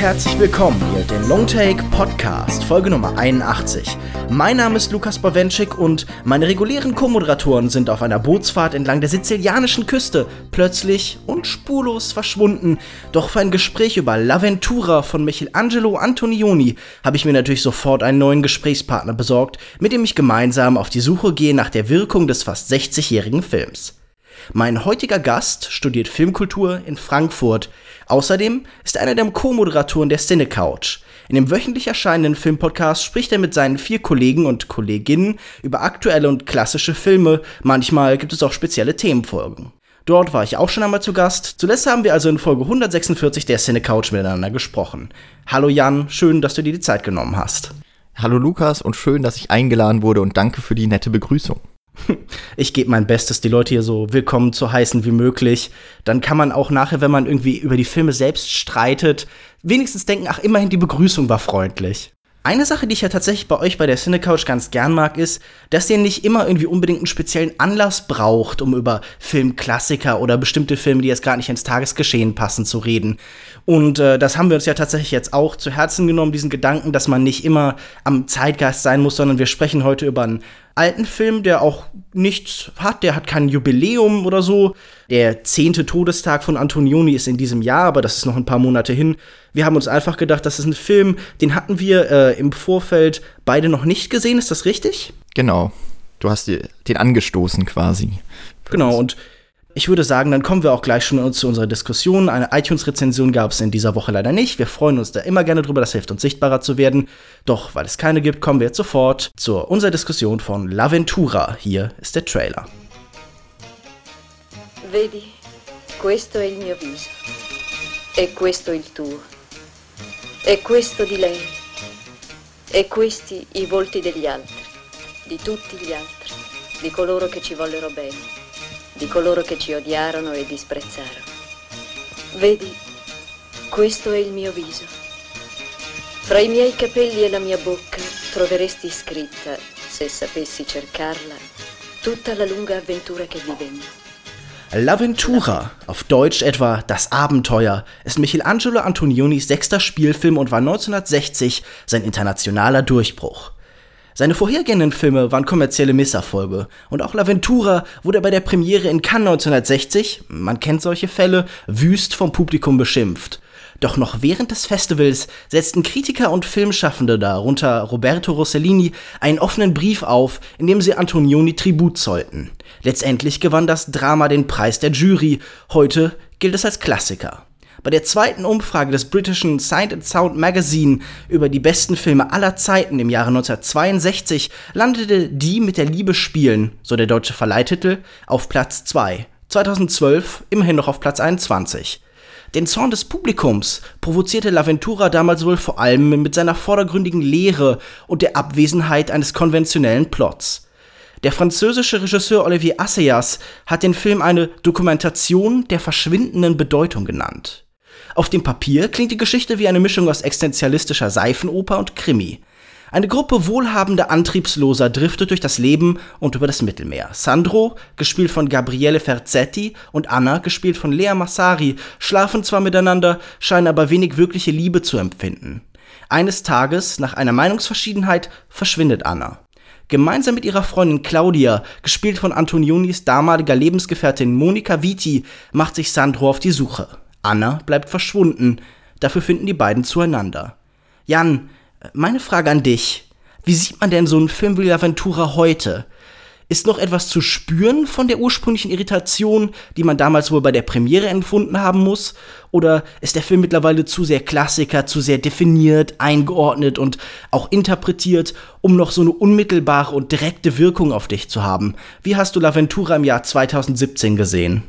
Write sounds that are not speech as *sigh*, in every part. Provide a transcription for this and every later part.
herzlich willkommen hier den Longtake Podcast, Folge Nummer 81. Mein Name ist Lukas Bawenschik und meine regulären Co-Moderatoren sind auf einer Bootsfahrt entlang der sizilianischen Küste plötzlich und spurlos verschwunden. Doch für ein Gespräch über L'Aventura von Michelangelo Antonioni habe ich mir natürlich sofort einen neuen Gesprächspartner besorgt, mit dem ich gemeinsam auf die Suche gehe nach der Wirkung des fast 60-jährigen Films. Mein heutiger Gast studiert Filmkultur in Frankfurt. Außerdem ist er einer der Co-Moderatoren der Cine Couch. In dem wöchentlich erscheinenden Filmpodcast spricht er mit seinen vier Kollegen und Kolleginnen über aktuelle und klassische Filme. Manchmal gibt es auch spezielle Themenfolgen. Dort war ich auch schon einmal zu Gast. Zuletzt haben wir also in Folge 146 der Cine Couch miteinander gesprochen. Hallo Jan, schön, dass du dir die Zeit genommen hast. Hallo Lukas und schön, dass ich eingeladen wurde und danke für die nette Begrüßung. *laughs* Ich gebe mein Bestes, die Leute hier so willkommen zu heißen wie möglich. Dann kann man auch nachher, wenn man irgendwie über die Filme selbst streitet, wenigstens denken, ach, immerhin die Begrüßung war freundlich. Eine Sache, die ich ja tatsächlich bei euch bei der Cinecouch ganz gern mag, ist, dass ihr nicht immer irgendwie unbedingt einen speziellen Anlass braucht, um über Filmklassiker oder bestimmte Filme, die jetzt gar nicht ins Tagesgeschehen passen, zu reden. Und äh, das haben wir uns ja tatsächlich jetzt auch zu Herzen genommen, diesen Gedanken, dass man nicht immer am Zeitgeist sein muss, sondern wir sprechen heute über einen alten Film, der auch nichts hat, der hat kein Jubiläum oder so. Der zehnte Todestag von Antonioni ist in diesem Jahr, aber das ist noch ein paar Monate hin. Wir haben uns einfach gedacht, das ist ein Film, den hatten wir äh, im Vorfeld beide noch nicht gesehen, ist das richtig? Genau. Du hast den angestoßen quasi. Genau, und ich würde sagen, dann kommen wir auch gleich schon zu unserer Diskussion. Eine iTunes-Rezension gab es in dieser Woche leider nicht. Wir freuen uns da immer gerne drüber, das hilft uns sichtbarer zu werden. Doch weil es keine gibt, kommen wir jetzt sofort zu unserer Diskussion von L'Aventura. Hier ist der Trailer. Vedi, questo è il mio viso. E questo il tuo. E questo di lei. E questi i volti degli altri. Di tutti gli altri. Di coloro che ci vollero bene di coloro che ci odiarono e disprezzarono. Vedi, questo è il mio viso. Fra i miei capelli e la mia bocca troveresti scritta, se sapessi cercarla, tutta la lunga avventura che vivenno. L'Aventura, auf Deutsch etwa Das Abenteuer, ist Michelangelo Antonionis sechster Spielfilm und war 1960 sein internationaler Durchbruch. Seine vorhergehenden Filme waren kommerzielle Misserfolge und auch L'Aventura wurde bei der Premiere in Cannes 1960, man kennt solche Fälle, wüst vom Publikum beschimpft. Doch noch während des Festivals setzten Kritiker und Filmschaffende, darunter Roberto Rossellini, einen offenen Brief auf, in dem sie Antonioni Tribut zollten. Letztendlich gewann das Drama den Preis der Jury, heute gilt es als Klassiker. Bei der zweiten Umfrage des britischen Sight and Sound Magazine über die besten Filme aller Zeiten im Jahre 1962 landete Die mit der Liebe spielen, so der deutsche Verleihtitel, auf Platz 2. 2012 immerhin noch auf Platz 21. Den Zorn des Publikums provozierte L'Aventura damals wohl vor allem mit seiner vordergründigen Lehre und der Abwesenheit eines konventionellen Plots. Der französische Regisseur Olivier Assayas hat den Film eine Dokumentation der verschwindenden Bedeutung genannt. Auf dem Papier klingt die Geschichte wie eine Mischung aus existenzialistischer Seifenoper und Krimi. Eine Gruppe wohlhabender Antriebsloser driftet durch das Leben und über das Mittelmeer. Sandro, gespielt von Gabriele Ferzetti, und Anna, gespielt von Lea Massari, schlafen zwar miteinander, scheinen aber wenig wirkliche Liebe zu empfinden. Eines Tages, nach einer Meinungsverschiedenheit, verschwindet Anna. Gemeinsam mit ihrer Freundin Claudia, gespielt von Antonionis damaliger Lebensgefährtin Monika Viti, macht sich Sandro auf die Suche. Anna bleibt verschwunden. Dafür finden die beiden zueinander. Jan, meine Frage an dich. Wie sieht man denn so einen Film wie L'Aventura heute? Ist noch etwas zu spüren von der ursprünglichen Irritation, die man damals wohl bei der Premiere empfunden haben muss? Oder ist der Film mittlerweile zu sehr Klassiker, zu sehr definiert, eingeordnet und auch interpretiert, um noch so eine unmittelbare und direkte Wirkung auf dich zu haben? Wie hast du L'Aventura im Jahr 2017 gesehen?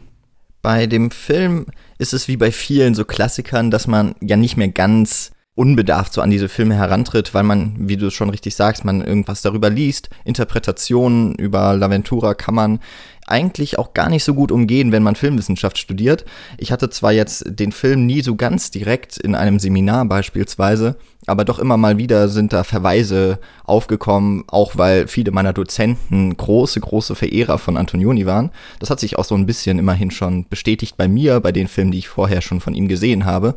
Bei dem Film ist es wie bei vielen so Klassikern, dass man ja nicht mehr ganz unbedarft so an diese Filme herantritt, weil man, wie du es schon richtig sagst, man irgendwas darüber liest. Interpretationen über L'Aventura kann man eigentlich auch gar nicht so gut umgehen, wenn man Filmwissenschaft studiert. Ich hatte zwar jetzt den Film nie so ganz direkt in einem Seminar beispielsweise, aber doch immer mal wieder sind da Verweise aufgekommen, auch weil viele meiner Dozenten große, große Verehrer von Antonioni waren. Das hat sich auch so ein bisschen immerhin schon bestätigt bei mir, bei den Filmen, die ich vorher schon von ihm gesehen habe.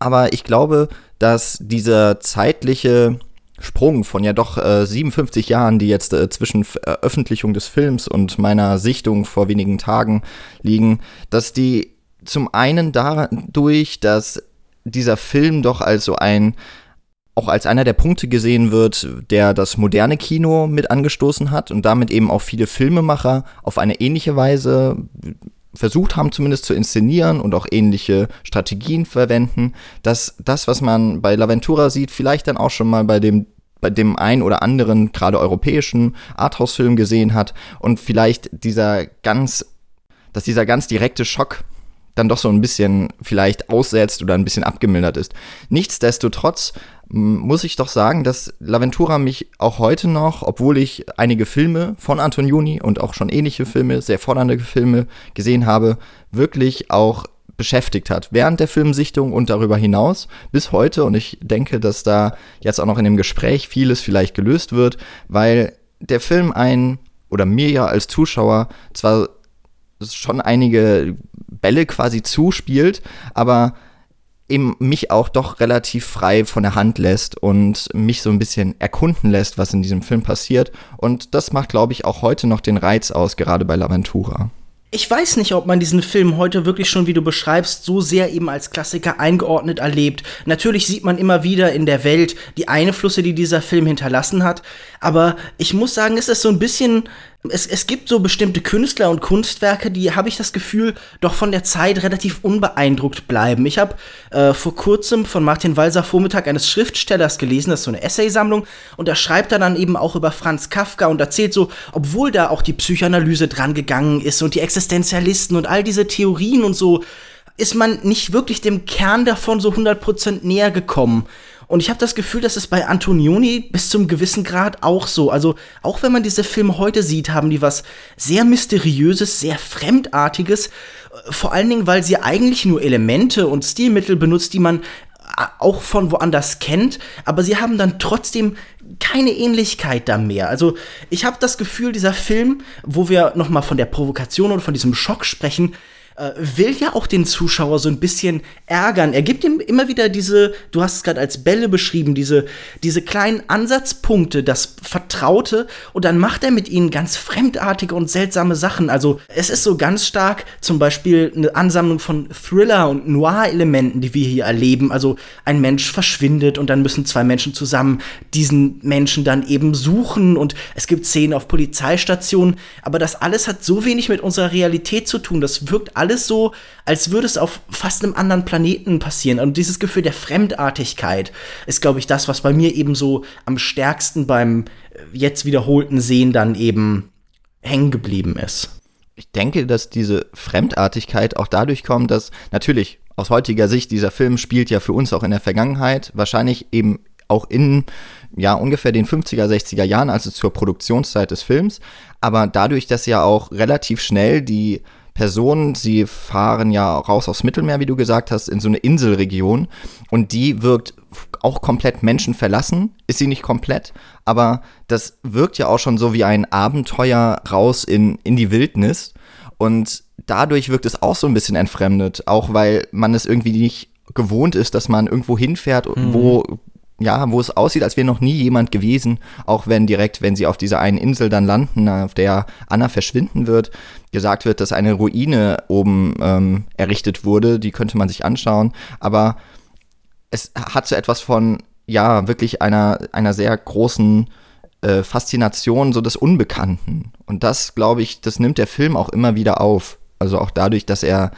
Aber ich glaube, dass dieser zeitliche Sprung von ja doch äh, 57 Jahren, die jetzt äh, zwischen Veröffentlichung des Films und meiner Sichtung vor wenigen Tagen liegen, dass die zum einen dadurch, dass dieser Film doch als so ein auch als einer der Punkte gesehen wird, der das moderne Kino mit angestoßen hat und damit eben auch viele Filmemacher auf eine ähnliche Weise versucht haben, zumindest zu inszenieren und auch ähnliche Strategien verwenden, dass das, was man bei Laventura sieht, vielleicht dann auch schon mal bei dem bei dem ein oder anderen, gerade europäischen Arthouse-Film gesehen hat und vielleicht dieser ganz, dass dieser ganz direkte Schock dann doch so ein bisschen vielleicht aussetzt oder ein bisschen abgemildert ist. Nichtsdestotrotz muss ich doch sagen, dass Laventura mich auch heute noch, obwohl ich einige Filme von Antonioni und auch schon ähnliche Filme, sehr fordernde Filme gesehen habe, wirklich auch beschäftigt hat. Während der Filmsichtung und darüber hinaus bis heute. Und ich denke, dass da jetzt auch noch in dem Gespräch vieles vielleicht gelöst wird, weil der Film ein oder mir ja als Zuschauer zwar schon einige Bälle quasi zuspielt, aber eben mich auch doch relativ frei von der Hand lässt und mich so ein bisschen erkunden lässt, was in diesem Film passiert. Und das macht, glaube ich, auch heute noch den Reiz aus, gerade bei L'Aventura. Ich weiß nicht, ob man diesen Film heute wirklich schon, wie du beschreibst, so sehr eben als Klassiker eingeordnet erlebt. Natürlich sieht man immer wieder in der Welt die Einflüsse, die dieser Film hinterlassen hat. Aber ich muss sagen, es ist so ein bisschen es, es gibt so bestimmte Künstler und Kunstwerke, die, habe ich das Gefühl, doch von der Zeit relativ unbeeindruckt bleiben. Ich habe äh, vor kurzem von Martin Walser Vormittag eines Schriftstellers gelesen, das ist so eine Essaysammlung, und da schreibt er dann eben auch über Franz Kafka und erzählt so, obwohl da auch die Psychoanalyse dran gegangen ist und die Existenzialisten und all diese Theorien und so, ist man nicht wirklich dem Kern davon so 100% näher gekommen. Und ich habe das Gefühl, dass es bei Antonioni bis zum gewissen Grad auch so. Also auch wenn man diese Filme heute sieht, haben die was sehr mysteriöses, sehr fremdartiges. Vor allen Dingen, weil sie eigentlich nur Elemente und Stilmittel benutzt, die man äh, auch von woanders kennt, aber sie haben dann trotzdem keine Ähnlichkeit da mehr. Also ich habe das Gefühl, dieser Film, wo wir noch mal von der Provokation und von diesem Schock sprechen, äh, will ja auch den Zuschauer so ein bisschen ärgern. Er gibt ihm immer wieder diese, du hast es gerade als Bälle beschrieben, diese, diese kleinen Ansatzpunkte, das Vertraute, und dann macht er mit ihnen ganz fremdartige und seltsame Sachen. Also es ist so ganz stark zum Beispiel eine Ansammlung von Thriller- und Noir-Elementen, die wir hier erleben. Also ein Mensch verschwindet und dann müssen zwei Menschen zusammen diesen Menschen dann eben suchen und es gibt Szenen auf Polizeistationen, aber das alles hat so wenig mit unserer Realität zu tun. Das wirkt alles alles so, als würde es auf fast einem anderen Planeten passieren. Und dieses Gefühl der Fremdartigkeit ist, glaube ich, das, was bei mir eben so am stärksten beim äh, jetzt wiederholten Sehen dann eben hängen geblieben ist. Ich denke, dass diese Fremdartigkeit auch dadurch kommt, dass natürlich aus heutiger Sicht dieser Film spielt ja für uns auch in der Vergangenheit, wahrscheinlich eben auch in ja ungefähr den 50er, 60er Jahren, also zur Produktionszeit des Films, aber dadurch, dass ja auch relativ schnell die Personen, sie fahren ja raus aufs Mittelmeer, wie du gesagt hast, in so eine Inselregion. Und die wirkt auch komplett menschenverlassen, ist sie nicht komplett, aber das wirkt ja auch schon so wie ein Abenteuer raus in, in die Wildnis. Und dadurch wirkt es auch so ein bisschen entfremdet, auch weil man es irgendwie nicht gewohnt ist, dass man irgendwo hinfährt, mhm. wo ja, wo es aussieht, als wäre noch nie jemand gewesen, auch wenn direkt, wenn sie auf dieser einen Insel dann landen, auf der Anna verschwinden wird, gesagt wird, dass eine Ruine oben ähm, errichtet wurde, die könnte man sich anschauen, aber es hat so etwas von, ja, wirklich einer, einer sehr großen äh, Faszination so des Unbekannten. Und das, glaube ich, das nimmt der Film auch immer wieder auf. Also auch dadurch, dass er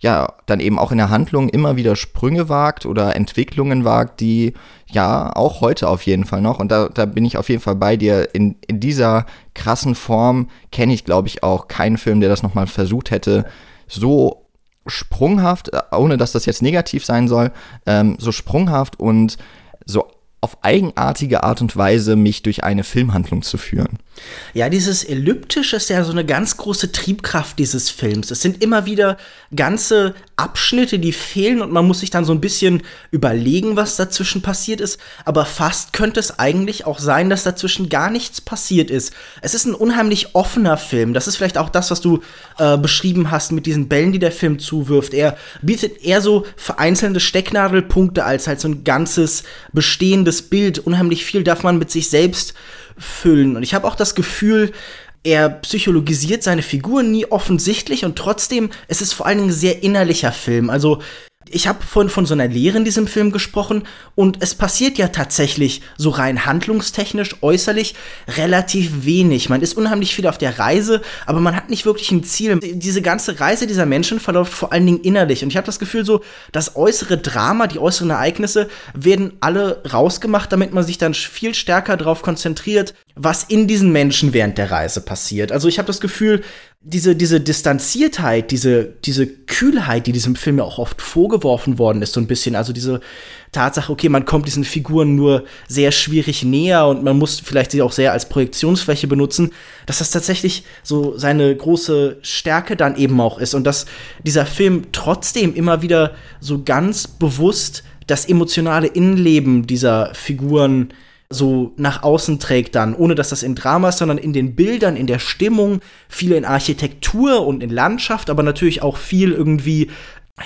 ja, dann eben auch in der Handlung immer wieder Sprünge wagt oder Entwicklungen wagt, die ja auch heute auf jeden Fall noch, und da, da bin ich auf jeden Fall bei dir, in, in dieser krassen Form kenne ich, glaube ich, auch keinen Film, der das nochmal versucht hätte, so sprunghaft, ohne dass das jetzt negativ sein soll, ähm, so sprunghaft und so auf eigenartige Art und Weise mich durch eine Filmhandlung zu führen. Ja, dieses Elliptische ist ja so eine ganz große Triebkraft dieses Films. Es sind immer wieder ganze Abschnitte, die fehlen und man muss sich dann so ein bisschen überlegen, was dazwischen passiert ist. Aber fast könnte es eigentlich auch sein, dass dazwischen gar nichts passiert ist. Es ist ein unheimlich offener Film. Das ist vielleicht auch das, was du äh, beschrieben hast mit diesen Bällen, die der Film zuwirft. Er bietet eher so vereinzelte Stecknadelpunkte als halt so ein ganzes bestehendes Bild. Unheimlich viel darf man mit sich selbst füllen. Und ich habe auch das Gefühl, er psychologisiert seine Figuren nie offensichtlich und trotzdem ist es vor allen Dingen ein sehr innerlicher Film. Also ich habe von, von so einer Lehre in diesem Film gesprochen und es passiert ja tatsächlich so rein handlungstechnisch, äußerlich relativ wenig. Man ist unheimlich viel auf der Reise, aber man hat nicht wirklich ein Ziel. Diese ganze Reise dieser Menschen verläuft vor allen Dingen innerlich und ich habe das Gefühl so, das äußere Drama, die äußeren Ereignisse werden alle rausgemacht, damit man sich dann viel stärker darauf konzentriert, was in diesen Menschen während der Reise passiert. Also ich habe das Gefühl, diese, diese Distanziertheit, diese, diese Kühlheit, die diesem Film ja auch oft vorgeworfen worden ist, so ein bisschen, also diese Tatsache, okay, man kommt diesen Figuren nur sehr schwierig näher und man muss vielleicht sie auch sehr als Projektionsfläche benutzen, dass das tatsächlich so seine große Stärke dann eben auch ist und dass dieser Film trotzdem immer wieder so ganz bewusst das emotionale Innenleben dieser Figuren so nach außen trägt dann, ohne dass das in Drama ist, sondern in den Bildern, in der Stimmung, viel in Architektur und in Landschaft, aber natürlich auch viel irgendwie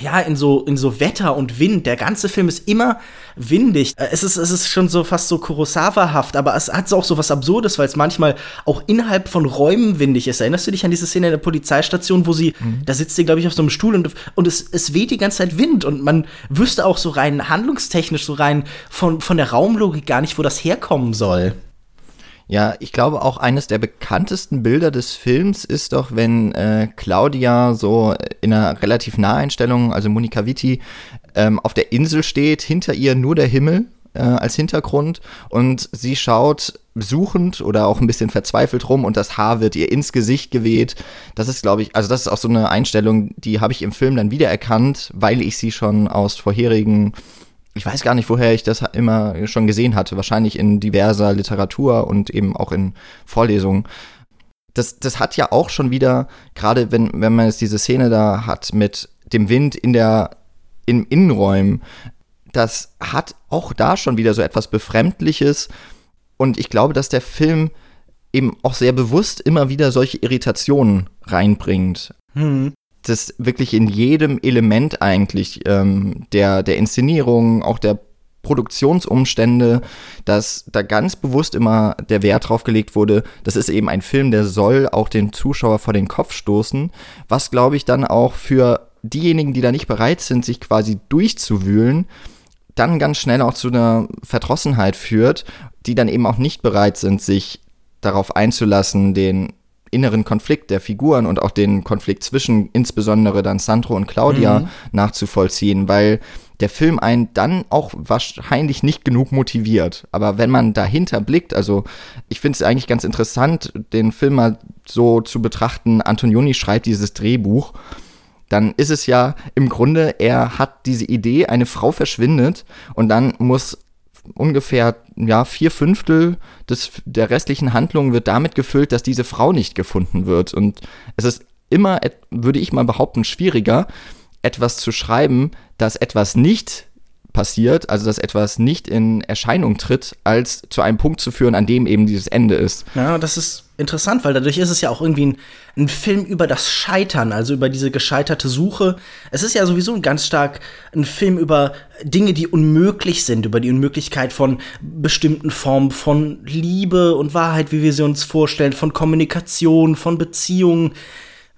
ja, in so, in so Wetter und Wind. Der ganze Film ist immer windig. Äh, es ist, es ist schon so fast so Kurosawa-haft, aber es hat auch so was Absurdes, weil es manchmal auch innerhalb von Räumen windig ist. Erinnerst du dich an diese Szene in der Polizeistation, wo sie, mhm. da sitzt sie, glaube ich, auf so einem Stuhl und, und es, es weht die ganze Zeit Wind und man wüsste auch so rein handlungstechnisch, so rein von, von der Raumlogik gar nicht, wo das herkommen soll. Ja, ich glaube auch eines der bekanntesten Bilder des Films ist doch, wenn äh, Claudia so in einer relativ nahen Einstellung, also Monika Vitti, ähm, auf der Insel steht, hinter ihr nur der Himmel äh, als Hintergrund und sie schaut suchend oder auch ein bisschen verzweifelt rum und das Haar wird ihr ins Gesicht geweht. Das ist, glaube ich, also das ist auch so eine Einstellung, die habe ich im Film dann wiedererkannt, weil ich sie schon aus vorherigen ich weiß gar nicht, woher ich das immer schon gesehen hatte. Wahrscheinlich in diverser Literatur und eben auch in Vorlesungen. Das, das hat ja auch schon wieder, gerade wenn, wenn man jetzt diese Szene da hat mit dem Wind in der, in Innenräumen, das hat auch da schon wieder so etwas Befremdliches. Und ich glaube, dass der Film eben auch sehr bewusst immer wieder solche Irritationen reinbringt. Hm das wirklich in jedem Element eigentlich ähm, der, der Inszenierung, auch der Produktionsumstände, dass da ganz bewusst immer der Wert drauf gelegt wurde, das ist eben ein Film, der soll auch den Zuschauer vor den Kopf stoßen, was glaube ich dann auch für diejenigen, die da nicht bereit sind, sich quasi durchzuwühlen, dann ganz schnell auch zu einer Verdrossenheit führt, die dann eben auch nicht bereit sind, sich darauf einzulassen, den inneren Konflikt der Figuren und auch den Konflikt zwischen insbesondere dann Sandro und Claudia mhm. nachzuvollziehen, weil der Film einen dann auch wahrscheinlich nicht genug motiviert. Aber wenn man dahinter blickt, also ich finde es eigentlich ganz interessant, den Film mal so zu betrachten, Antonioni schreibt dieses Drehbuch, dann ist es ja im Grunde, er hat diese Idee, eine Frau verschwindet und dann muss ungefähr ja, vier Fünftel des, der restlichen Handlung wird damit gefüllt, dass diese Frau nicht gefunden wird. Und es ist immer, würde ich mal behaupten, schwieriger, etwas zu schreiben, dass etwas nicht passiert, also dass etwas nicht in Erscheinung tritt, als zu einem Punkt zu führen, an dem eben dieses Ende ist. Ja, das ist interessant, weil dadurch ist es ja auch irgendwie ein, ein, Film über das Scheitern, also über diese gescheiterte Suche. Es ist ja sowieso ganz stark ein Film über Dinge, die unmöglich sind, über die Unmöglichkeit von bestimmten Formen von Liebe und Wahrheit, wie wir sie uns vorstellen, von Kommunikation, von Beziehungen.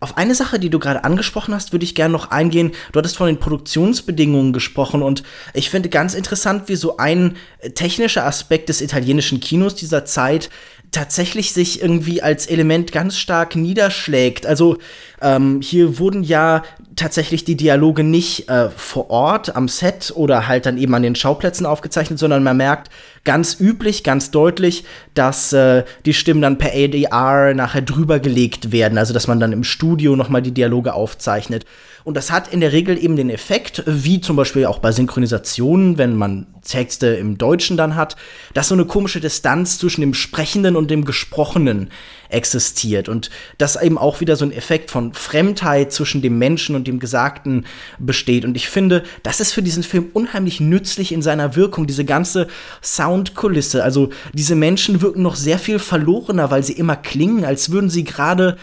Auf eine Sache, die du gerade angesprochen hast, würde ich gerne noch eingehen. Du hattest von den Produktionsbedingungen gesprochen und ich finde ganz interessant, wie so ein technischer Aspekt des italienischen Kinos dieser Zeit tatsächlich sich irgendwie als Element ganz stark niederschlägt. Also ähm, hier wurden ja tatsächlich die Dialoge nicht äh, vor Ort am Set oder halt dann eben an den Schauplätzen aufgezeichnet, sondern man merkt ganz üblich, ganz deutlich, dass äh, die Stimmen dann per ADR nachher drüber gelegt werden, also dass man dann im Studio noch mal die Dialoge aufzeichnet. Und das hat in der Regel eben den Effekt, wie zum Beispiel auch bei Synchronisationen, wenn man Texte im Deutschen dann hat, dass so eine komische Distanz zwischen dem Sprechenden und dem Gesprochenen existiert. Und dass eben auch wieder so ein Effekt von Fremdheit zwischen dem Menschen und dem Gesagten besteht. Und ich finde, das ist für diesen Film unheimlich nützlich in seiner Wirkung, diese ganze Soundkulisse. Also diese Menschen wirken noch sehr viel verlorener, weil sie immer klingen, als würden sie gerade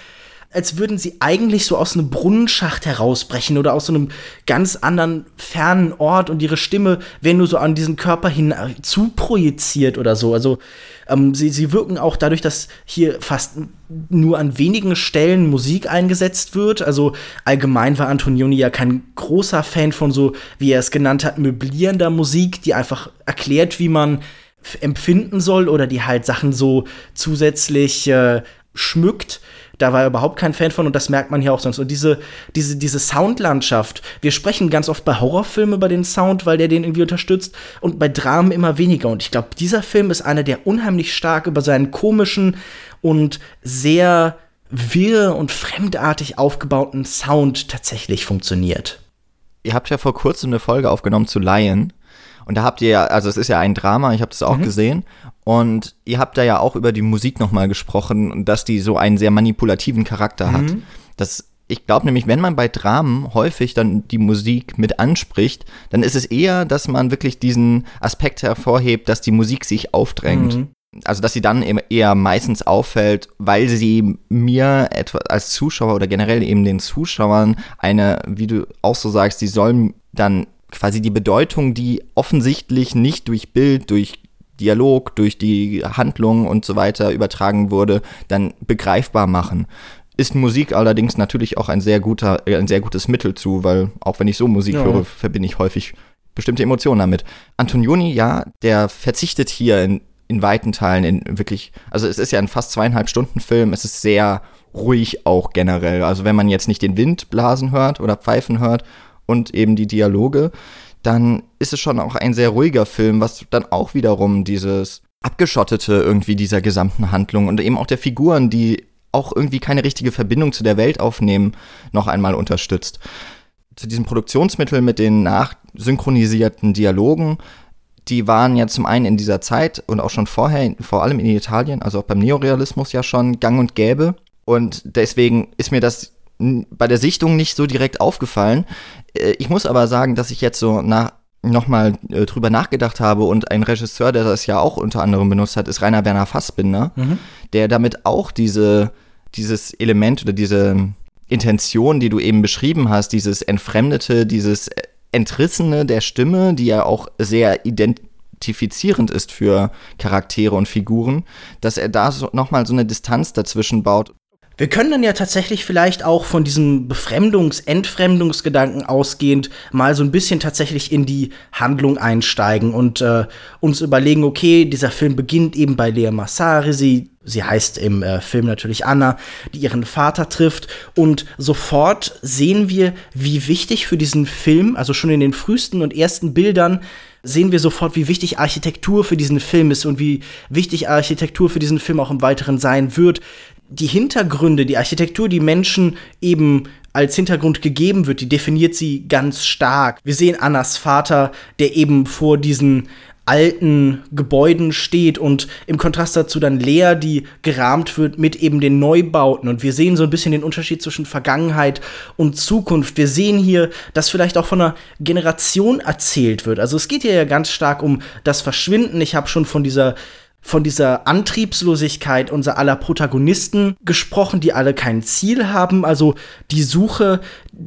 als würden sie eigentlich so aus einem Brunnenschacht herausbrechen oder aus so einem ganz anderen fernen Ort und ihre Stimme wäre nur so an diesen Körper hin äh, zu projiziert oder so. Also ähm, sie, sie wirken auch dadurch, dass hier fast nur an wenigen Stellen Musik eingesetzt wird. Also allgemein war Antonioni ja kein großer Fan von so, wie er es genannt hat, möblierender Musik, die einfach erklärt, wie man empfinden soll oder die halt Sachen so zusätzlich äh, schmückt da war er überhaupt kein Fan von und das merkt man hier auch sonst. Und diese, diese, diese Soundlandschaft, wir sprechen ganz oft bei Horrorfilmen über den Sound, weil der den irgendwie unterstützt und bei Dramen immer weniger. Und ich glaube, dieser Film ist einer, der unheimlich stark über seinen komischen und sehr wirr und fremdartig aufgebauten Sound tatsächlich funktioniert. Ihr habt ja vor kurzem eine Folge aufgenommen zu Lion. Und da habt ihr ja, also es ist ja ein Drama, ich habe das auch mhm. gesehen. Und ihr habt da ja auch über die Musik nochmal gesprochen und dass die so einen sehr manipulativen Charakter mhm. hat. Das, ich glaube nämlich, wenn man bei Dramen häufig dann die Musik mit anspricht, dann ist es eher, dass man wirklich diesen Aspekt hervorhebt, dass die Musik sich aufdrängt. Mhm. Also, dass sie dann eher meistens auffällt, weil sie mir etwa als Zuschauer oder generell eben den Zuschauern eine, wie du auch so sagst, die sollen dann quasi die Bedeutung, die offensichtlich nicht durch Bild, durch Dialog, durch die Handlung und so weiter übertragen wurde, dann begreifbar machen. Ist Musik allerdings natürlich auch ein sehr guter, äh, ein sehr gutes Mittel zu, weil auch wenn ich so Musik ja. höre, verbinde ich häufig bestimmte Emotionen damit. Antonioni, ja, der verzichtet hier in, in weiten Teilen in wirklich, also es ist ja ein fast zweieinhalb Stunden Film, es ist sehr ruhig auch generell. Also wenn man jetzt nicht den Wind blasen hört oder pfeifen hört und eben die Dialoge, dann ist es schon auch ein sehr ruhiger Film, was dann auch wiederum dieses abgeschottete irgendwie dieser gesamten Handlung und eben auch der Figuren, die auch irgendwie keine richtige Verbindung zu der Welt aufnehmen, noch einmal unterstützt. Zu diesem Produktionsmittel mit den nachsynchronisierten Dialogen, die waren ja zum einen in dieser Zeit und auch schon vorher, vor allem in Italien, also auch beim Neorealismus ja schon gang und gäbe. Und deswegen ist mir das bei der Sichtung nicht so direkt aufgefallen. Äh, ich muss aber sagen, dass ich jetzt so nach nochmal äh, drüber nachgedacht habe und ein Regisseur, der das ja auch unter anderem benutzt hat, ist Rainer Werner Fassbinder, mhm. der damit auch diese, dieses Element oder diese Intention, die du eben beschrieben hast, dieses Entfremdete, dieses Entrissene der Stimme, die ja auch sehr identifizierend ist für Charaktere und Figuren, dass er da so, nochmal so eine Distanz dazwischen baut wir können dann ja tatsächlich vielleicht auch von diesem Befremdungs-, Entfremdungsgedanken ausgehend mal so ein bisschen tatsächlich in die Handlung einsteigen und äh, uns überlegen, okay, dieser Film beginnt eben bei Lea Massari, sie, sie heißt im äh, Film natürlich Anna, die ihren Vater trifft und sofort sehen wir, wie wichtig für diesen Film, also schon in den frühesten und ersten Bildern, sehen wir sofort, wie wichtig Architektur für diesen Film ist und wie wichtig Architektur für diesen Film auch im Weiteren sein wird die Hintergründe, die Architektur, die Menschen eben als Hintergrund gegeben wird, die definiert sie ganz stark. Wir sehen Annas Vater, der eben vor diesen alten Gebäuden steht und im Kontrast dazu dann Lea, die gerahmt wird mit eben den Neubauten. Und wir sehen so ein bisschen den Unterschied zwischen Vergangenheit und Zukunft. Wir sehen hier, dass vielleicht auch von einer Generation erzählt wird. Also es geht hier ja ganz stark um das Verschwinden. Ich habe schon von dieser von dieser Antriebslosigkeit unserer aller Protagonisten gesprochen, die alle kein Ziel haben. Also die Suche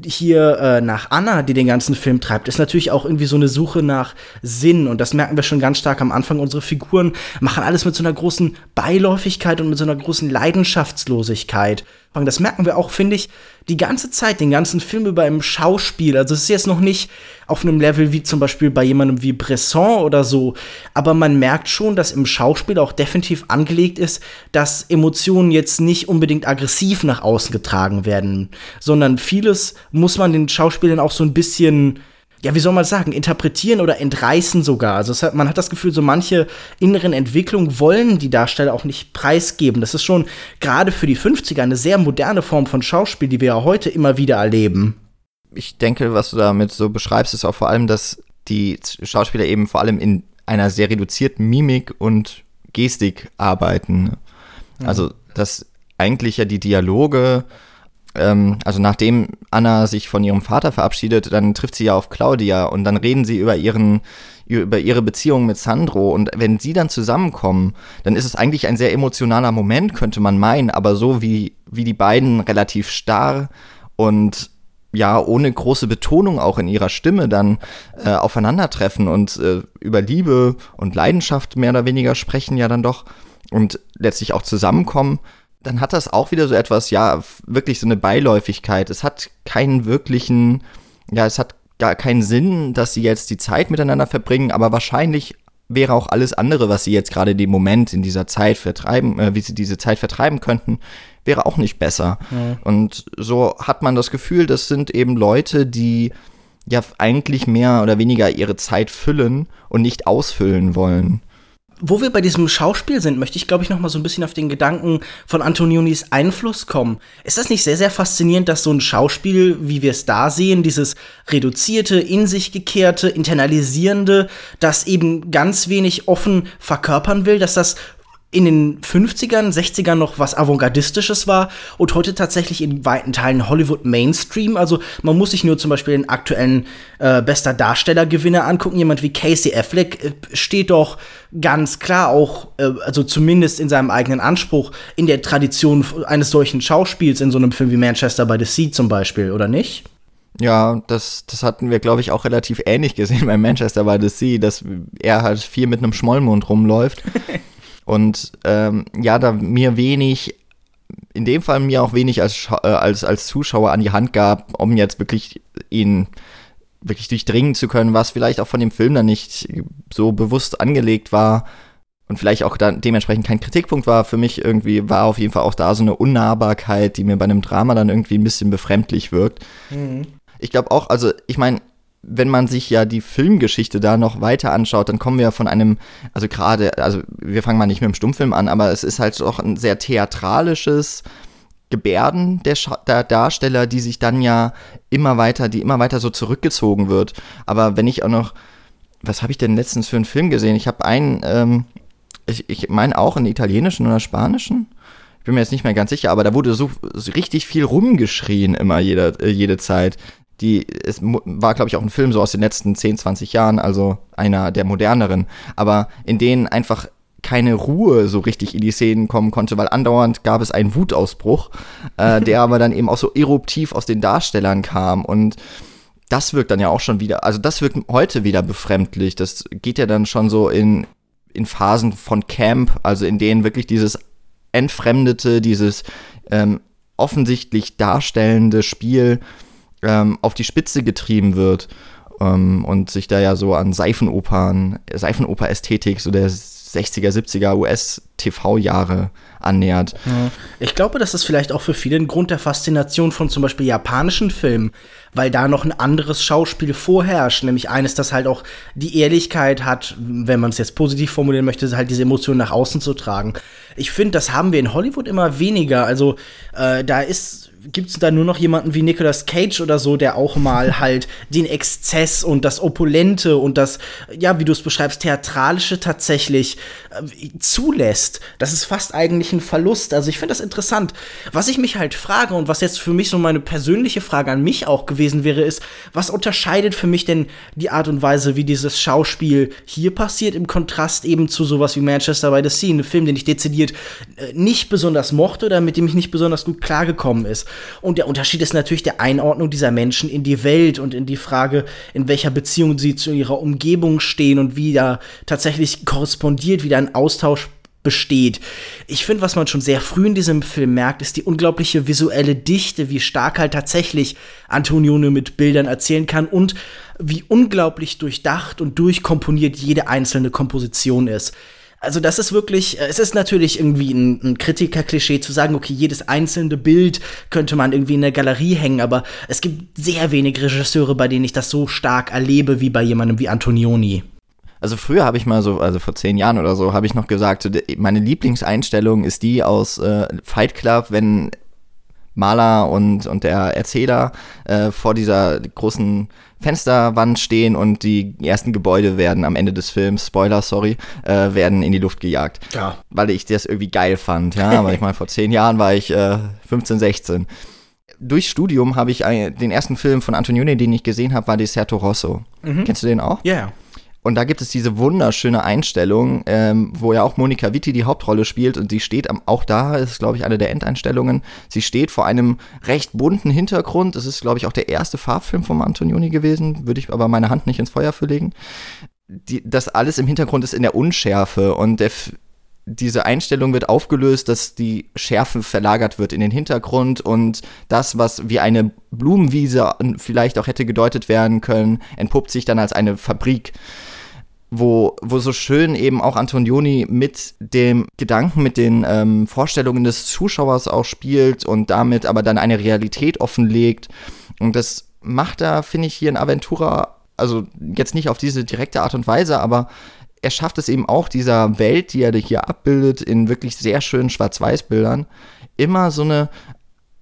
hier äh, nach Anna, die den ganzen Film treibt, ist natürlich auch irgendwie so eine Suche nach Sinn. Und das merken wir schon ganz stark am Anfang. Unsere Figuren machen alles mit so einer großen Beiläufigkeit und mit so einer großen Leidenschaftslosigkeit. Das merken wir auch, finde ich, die ganze Zeit, den ganzen Film über im Schauspiel. Also es ist jetzt noch nicht auf einem Level wie zum Beispiel bei jemandem wie Bresson oder so, aber man merkt schon, dass im Schauspiel auch definitiv angelegt ist, dass Emotionen jetzt nicht unbedingt aggressiv nach außen getragen werden, sondern vieles muss man den Schauspielern auch so ein bisschen ja, wie soll man sagen, interpretieren oder entreißen sogar. Also hat, man hat das Gefühl, so manche inneren Entwicklungen wollen die Darsteller auch nicht preisgeben. Das ist schon gerade für die 50er eine sehr moderne Form von Schauspiel, die wir ja heute immer wieder erleben. ich denke, was du damit so beschreibst, ist auch vor allem, dass die Schauspieler eben vor allem in einer sehr reduzierten Mimik und Gestik arbeiten. Also, dass eigentlich ja die Dialoge, ähm, also nachdem Anna sich von ihrem Vater verabschiedet, dann trifft sie ja auf Claudia und dann reden sie über ihren über ihre Beziehung mit Sandro. Und wenn sie dann zusammenkommen, dann ist es eigentlich ein sehr emotionaler Moment, könnte man meinen, aber so wie, wie die beiden relativ starr und ja, ohne große Betonung auch in ihrer Stimme dann äh, aufeinandertreffen und äh, über Liebe und Leidenschaft mehr oder weniger sprechen ja dann doch. Und letztlich auch zusammenkommen, dann hat das auch wieder so etwas, ja, wirklich so eine Beiläufigkeit. Es hat keinen wirklichen, ja, es hat gar keinen Sinn, dass sie jetzt die Zeit miteinander verbringen, aber wahrscheinlich wäre auch alles andere, was sie jetzt gerade in dem Moment in dieser Zeit vertreiben, äh, wie sie diese Zeit vertreiben könnten, wäre auch nicht besser. Ja. Und so hat man das Gefühl, das sind eben Leute, die ja eigentlich mehr oder weniger ihre Zeit füllen und nicht ausfüllen wollen. Wo wir bei diesem Schauspiel sind, möchte ich, glaube ich, noch mal so ein bisschen auf den Gedanken von Antonionis Einfluss kommen. Ist das nicht sehr, sehr faszinierend, dass so ein Schauspiel, wie wir es da sehen, dieses reduzierte, in sich gekehrte, internalisierende, das eben ganz wenig offen verkörpern will, dass das in den 50ern, 60ern noch was Avantgardistisches war und heute tatsächlich in weiten Teilen Hollywood Mainstream. Also man muss sich nur zum Beispiel den aktuellen äh, bester Darstellergewinner angucken. Jemand wie Casey Affleck äh, steht doch ganz klar auch, äh, also zumindest in seinem eigenen Anspruch, in der Tradition eines solchen Schauspiels in so einem Film wie Manchester by the Sea zum Beispiel, oder nicht? Ja, das, das hatten wir, glaube ich, auch relativ ähnlich gesehen bei Manchester by the Sea, dass er halt viel mit einem Schmollmund rumläuft. *laughs* Und ähm, ja, da mir wenig, in dem Fall mir auch wenig als, äh, als, als Zuschauer an die Hand gab, um jetzt wirklich ihn wirklich durchdringen zu können, was vielleicht auch von dem Film dann nicht so bewusst angelegt war und vielleicht auch dann dementsprechend kein Kritikpunkt war. Für mich irgendwie war auf jeden Fall auch da so eine Unnahbarkeit, die mir bei einem Drama dann irgendwie ein bisschen befremdlich wirkt. Mhm. Ich glaube auch, also ich meine, wenn man sich ja die Filmgeschichte da noch weiter anschaut, dann kommen wir von einem, also gerade, also wir fangen mal nicht mit dem Stummfilm an, aber es ist halt auch ein sehr theatralisches Gebärden der, der Darsteller, die sich dann ja immer weiter, die immer weiter so zurückgezogen wird. Aber wenn ich auch noch, was habe ich denn letztens für einen Film gesehen? Ich habe einen, ähm, ich, ich meine auch einen italienischen oder spanischen. Ich bin mir jetzt nicht mehr ganz sicher, aber da wurde so, so richtig viel rumgeschrien immer jede, äh, jede Zeit die es war, glaube ich, auch ein Film so aus den letzten 10, 20 Jahren, also einer der moderneren, aber in denen einfach keine Ruhe so richtig in die Szenen kommen konnte, weil andauernd gab es einen Wutausbruch, äh, *laughs* der aber dann eben auch so eruptiv aus den Darstellern kam und das wirkt dann ja auch schon wieder, also das wirkt heute wieder befremdlich. Das geht ja dann schon so in, in Phasen von Camp, also in denen wirklich dieses Entfremdete, dieses ähm, offensichtlich darstellende Spiel ähm, auf die Spitze getrieben wird ähm, und sich da ja so an Seifenopern, Seifenoper-Ästhetik so der 60er, 70er US-TV-Jahre annähert. Ich glaube, das ist vielleicht auch für viele ein Grund der Faszination von zum Beispiel japanischen Filmen, weil da noch ein anderes Schauspiel vorherrscht, nämlich eines, das halt auch die Ehrlichkeit hat, wenn man es jetzt positiv formulieren möchte, halt diese Emotionen nach außen zu tragen. Ich finde, das haben wir in Hollywood immer weniger. Also äh, da ist gibt es da nur noch jemanden wie Nicolas Cage oder so, der auch mal halt den Exzess und das Opulente und das, ja, wie du es beschreibst, Theatralische tatsächlich äh, zulässt. Das ist fast eigentlich ein Verlust. Also ich finde das interessant. Was ich mich halt frage und was jetzt für mich so meine persönliche Frage an mich auch gewesen wäre, ist, was unterscheidet für mich denn die Art und Weise, wie dieses Schauspiel hier passiert, im Kontrast eben zu sowas wie Manchester by the Sea, ein Film, den ich dezidiert äh, nicht besonders mochte oder mit dem ich nicht besonders gut klargekommen ist. Und der Unterschied ist natürlich der Einordnung dieser Menschen in die Welt und in die Frage, in welcher Beziehung sie zu ihrer Umgebung stehen und wie da tatsächlich korrespondiert, wie da ein Austausch besteht. Ich finde, was man schon sehr früh in diesem Film merkt, ist die unglaubliche visuelle Dichte, wie stark halt tatsächlich Antonione mit Bildern erzählen kann und wie unglaublich durchdacht und durchkomponiert jede einzelne Komposition ist. Also das ist wirklich, äh, es ist natürlich irgendwie ein, ein Kritiker-Klischee zu sagen, okay, jedes einzelne Bild könnte man irgendwie in der Galerie hängen, aber es gibt sehr wenig Regisseure, bei denen ich das so stark erlebe wie bei jemandem wie Antonioni. Also früher habe ich mal so, also vor zehn Jahren oder so, habe ich noch gesagt, meine Lieblingseinstellung ist die aus äh, Fight Club, wenn Maler und, und der Erzähler äh, vor dieser großen Fensterwand stehen und die ersten Gebäude werden am Ende des Films, Spoiler, sorry, äh, werden in die Luft gejagt. Ja. Weil ich das irgendwie geil fand, ja. Aber ich meine, vor zehn Jahren war ich äh, 15, 16. Durchs Studium habe ich den ersten Film von Antonioni, den ich gesehen habe, war Deserto Rosso. Kennst du den auch? Ja, ja. Und da gibt es diese wunderschöne Einstellung, ähm, wo ja auch Monika Witti die Hauptrolle spielt und sie steht am, auch da, ist glaube ich eine der Endeinstellungen, sie steht vor einem recht bunten Hintergrund. Das ist glaube ich auch der erste Farbfilm von Antonioni gewesen, würde ich aber meine Hand nicht ins Feuer für legen. Die, das alles im Hintergrund ist in der Unschärfe und der, diese Einstellung wird aufgelöst, dass die Schärfe verlagert wird in den Hintergrund und das, was wie eine Blumenwiese vielleicht auch hätte gedeutet werden können, entpuppt sich dann als eine Fabrik wo, wo so schön eben auch Antonioni mit dem Gedanken, mit den ähm, Vorstellungen des Zuschauers auch spielt und damit aber dann eine Realität offenlegt. Und das macht er, finde ich, hier in Aventura, also jetzt nicht auf diese direkte Art und Weise, aber er schafft es eben auch, dieser Welt, die er hier abbildet, in wirklich sehr schönen Schwarz-Weiß-Bildern, immer so eine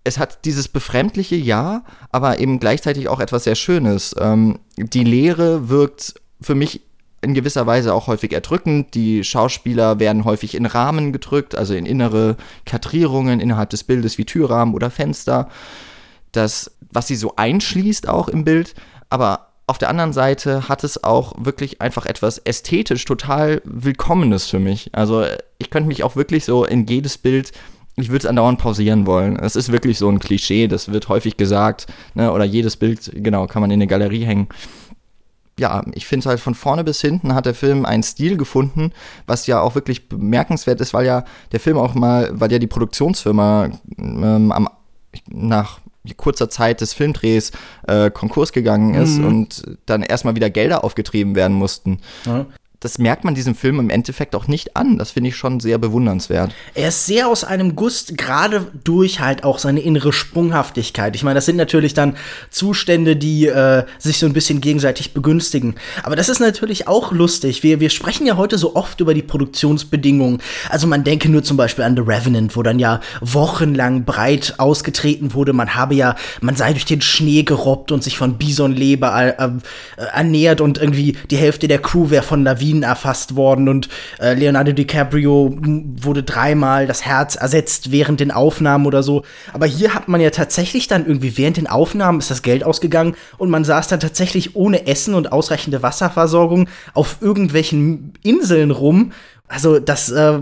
es hat dieses befremdliche Ja, aber eben gleichzeitig auch etwas sehr Schönes. Ähm, die Leere wirkt für mich in gewisser Weise auch häufig erdrückend. Die Schauspieler werden häufig in Rahmen gedrückt, also in innere Kadrierungen innerhalb des Bildes wie Türrahmen oder Fenster. Das, was sie so einschließt auch im Bild, aber auf der anderen Seite hat es auch wirklich einfach etwas ästhetisch total Willkommenes für mich. Also ich könnte mich auch wirklich so in jedes Bild ich würde es andauernd pausieren wollen. Es ist wirklich so ein Klischee, das wird häufig gesagt, ne? oder jedes Bild, genau, kann man in eine Galerie hängen. Ja, ich finde halt von vorne bis hinten hat der Film einen Stil gefunden, was ja auch wirklich bemerkenswert ist, weil ja der Film auch mal, weil ja die Produktionsfirma ähm, am, nach kurzer Zeit des Filmdrehs äh, Konkurs gegangen ist Mhm. und dann erstmal wieder Gelder aufgetrieben werden mussten. Ja. Das merkt man diesem Film im Endeffekt auch nicht an. Das finde ich schon sehr bewundernswert. Er ist sehr aus einem Guss, gerade durch halt auch seine innere Sprunghaftigkeit. Ich meine, das sind natürlich dann Zustände, die äh, sich so ein bisschen gegenseitig begünstigen. Aber das ist natürlich auch lustig. Wir, wir sprechen ja heute so oft über die Produktionsbedingungen. Also man denke nur zum Beispiel an The Revenant, wo dann ja wochenlang breit ausgetreten wurde. Man habe ja, man sei durch den Schnee gerobbt und sich von Bisonleber äh, äh, ernährt und irgendwie die Hälfte der Crew wäre von Lawinen erfasst worden und äh, Leonardo DiCaprio wurde dreimal das Herz ersetzt während den Aufnahmen oder so. Aber hier hat man ja tatsächlich dann irgendwie während den Aufnahmen ist das Geld ausgegangen und man saß dann tatsächlich ohne Essen und ausreichende Wasserversorgung auf irgendwelchen Inseln rum. Also das äh,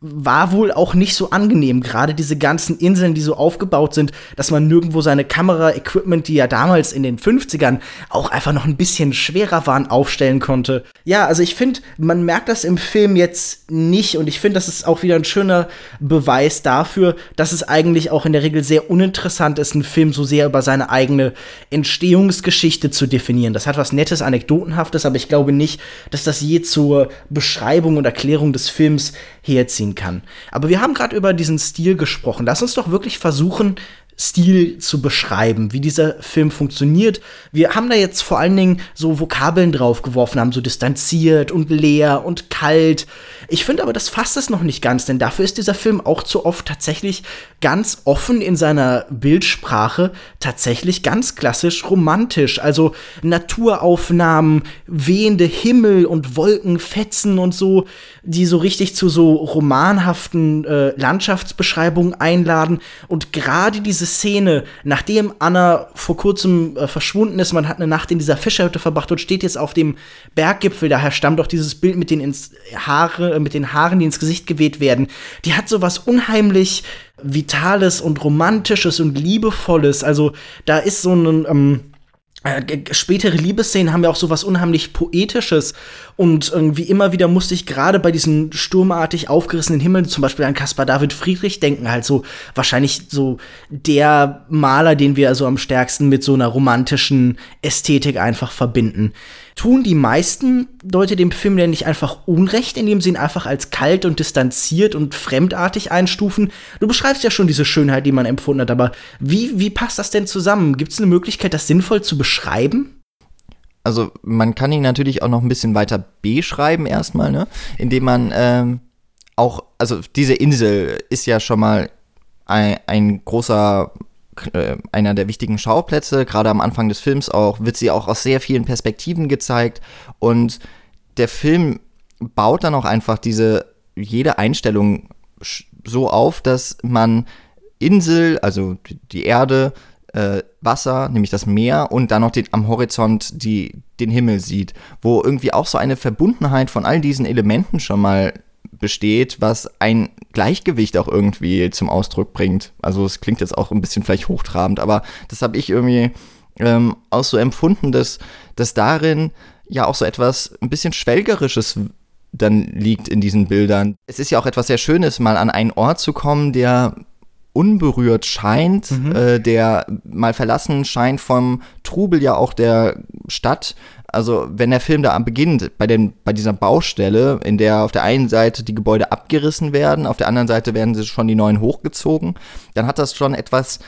war wohl auch nicht so angenehm. Gerade diese ganzen Inseln, die so aufgebaut sind, dass man nirgendwo seine Kamera-Equipment, die ja damals in den 50ern auch einfach noch ein bisschen schwerer waren, aufstellen konnte. Ja, also ich finde, man merkt das im Film jetzt nicht und ich finde, das ist auch wieder ein schöner Beweis dafür, dass es eigentlich auch in der Regel sehr uninteressant ist, einen Film so sehr über seine eigene Entstehungsgeschichte zu definieren. Das hat was Nettes, Anekdotenhaftes, aber ich glaube nicht, dass das je zur Beschreibung und Erklärung des Films herziehen kann. Aber wir haben gerade über diesen Stil gesprochen. Lass uns doch wirklich versuchen, Stil zu beschreiben, wie dieser Film funktioniert. Wir haben da jetzt vor allen Dingen so Vokabeln draufgeworfen, haben so distanziert und leer und kalt. Ich finde aber, das fasst es noch nicht ganz, denn dafür ist dieser Film auch zu oft tatsächlich ganz offen in seiner Bildsprache, tatsächlich ganz klassisch romantisch. Also Naturaufnahmen, wehende Himmel und Wolkenfetzen und so, die so richtig zu so romanhaften äh, Landschaftsbeschreibungen einladen. Und gerade diese Szene, nachdem Anna vor kurzem äh, verschwunden ist, man hat eine Nacht in dieser Fischerhütte verbracht und steht jetzt auf dem Berggipfel, daher stammt auch dieses Bild mit den ins Haare, äh, mit den Haaren, die ins Gesicht geweht werden. Die hat so was unheimlich Vitales und Romantisches und Liebevolles. Also da ist so ein ähm, äh, spätere Liebesszenen haben ja auch so was unheimlich Poetisches. Und irgendwie immer wieder musste ich gerade bei diesen sturmartig aufgerissenen Himmeln zum Beispiel an Caspar David Friedrich denken. Halt so wahrscheinlich so der Maler, den wir also am stärksten mit so einer romantischen Ästhetik einfach verbinden. Tun die meisten Leute dem Film denn nicht einfach Unrecht, indem sie ihn einfach als kalt und distanziert und fremdartig einstufen? Du beschreibst ja schon diese Schönheit, die man empfunden hat, aber wie, wie passt das denn zusammen? Gibt es eine Möglichkeit, das sinnvoll zu beschreiben? Also man kann ihn natürlich auch noch ein bisschen weiter beschreiben erstmal, ne? Indem man ähm, auch, also diese Insel ist ja schon mal ein, ein großer äh, einer der wichtigen Schauplätze. Gerade am Anfang des Films auch wird sie auch aus sehr vielen Perspektiven gezeigt und der Film baut dann auch einfach diese jede Einstellung so auf, dass man Insel, also die Erde, äh, Wasser, nämlich das Meer und dann noch den, am Horizont die, den Himmel sieht, wo irgendwie auch so eine Verbundenheit von all diesen Elementen schon mal besteht, was ein Gleichgewicht auch irgendwie zum Ausdruck bringt. Also es klingt jetzt auch ein bisschen vielleicht hochtrabend, aber das habe ich irgendwie ähm, auch so empfunden, dass, dass darin ja auch so etwas ein bisschen Schwelgerisches dann liegt in diesen Bildern. Es ist ja auch etwas sehr Schönes, mal an einen Ort zu kommen, der unberührt scheint, mhm. äh, der mal verlassen scheint vom Trubel ja auch der Stadt. Also wenn der Film da beginnt, bei, den, bei dieser Baustelle, in der auf der einen Seite die Gebäude abgerissen werden, auf der anderen Seite werden sie schon die neuen hochgezogen, dann hat das schon etwas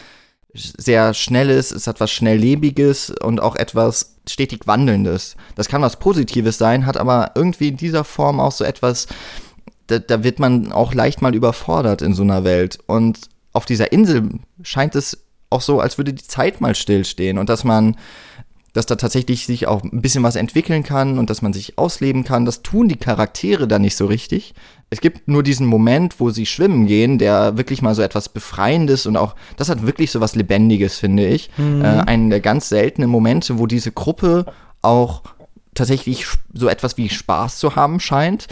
sehr Schnelles, es hat was Schnelllebiges und auch etwas stetig Wandelndes. Das kann was Positives sein, hat aber irgendwie in dieser Form auch so etwas, da, da wird man auch leicht mal überfordert in so einer Welt. Und auf dieser Insel scheint es auch so, als würde die Zeit mal stillstehen und dass man, dass da tatsächlich sich auch ein bisschen was entwickeln kann und dass man sich ausleben kann. Das tun die Charaktere da nicht so richtig. Es gibt nur diesen Moment, wo sie schwimmen gehen, der wirklich mal so etwas Befreiendes und auch, das hat wirklich so was Lebendiges, finde ich. Mhm. Äh, einen der ganz seltenen Momente, wo diese Gruppe auch tatsächlich so etwas wie Spaß zu haben scheint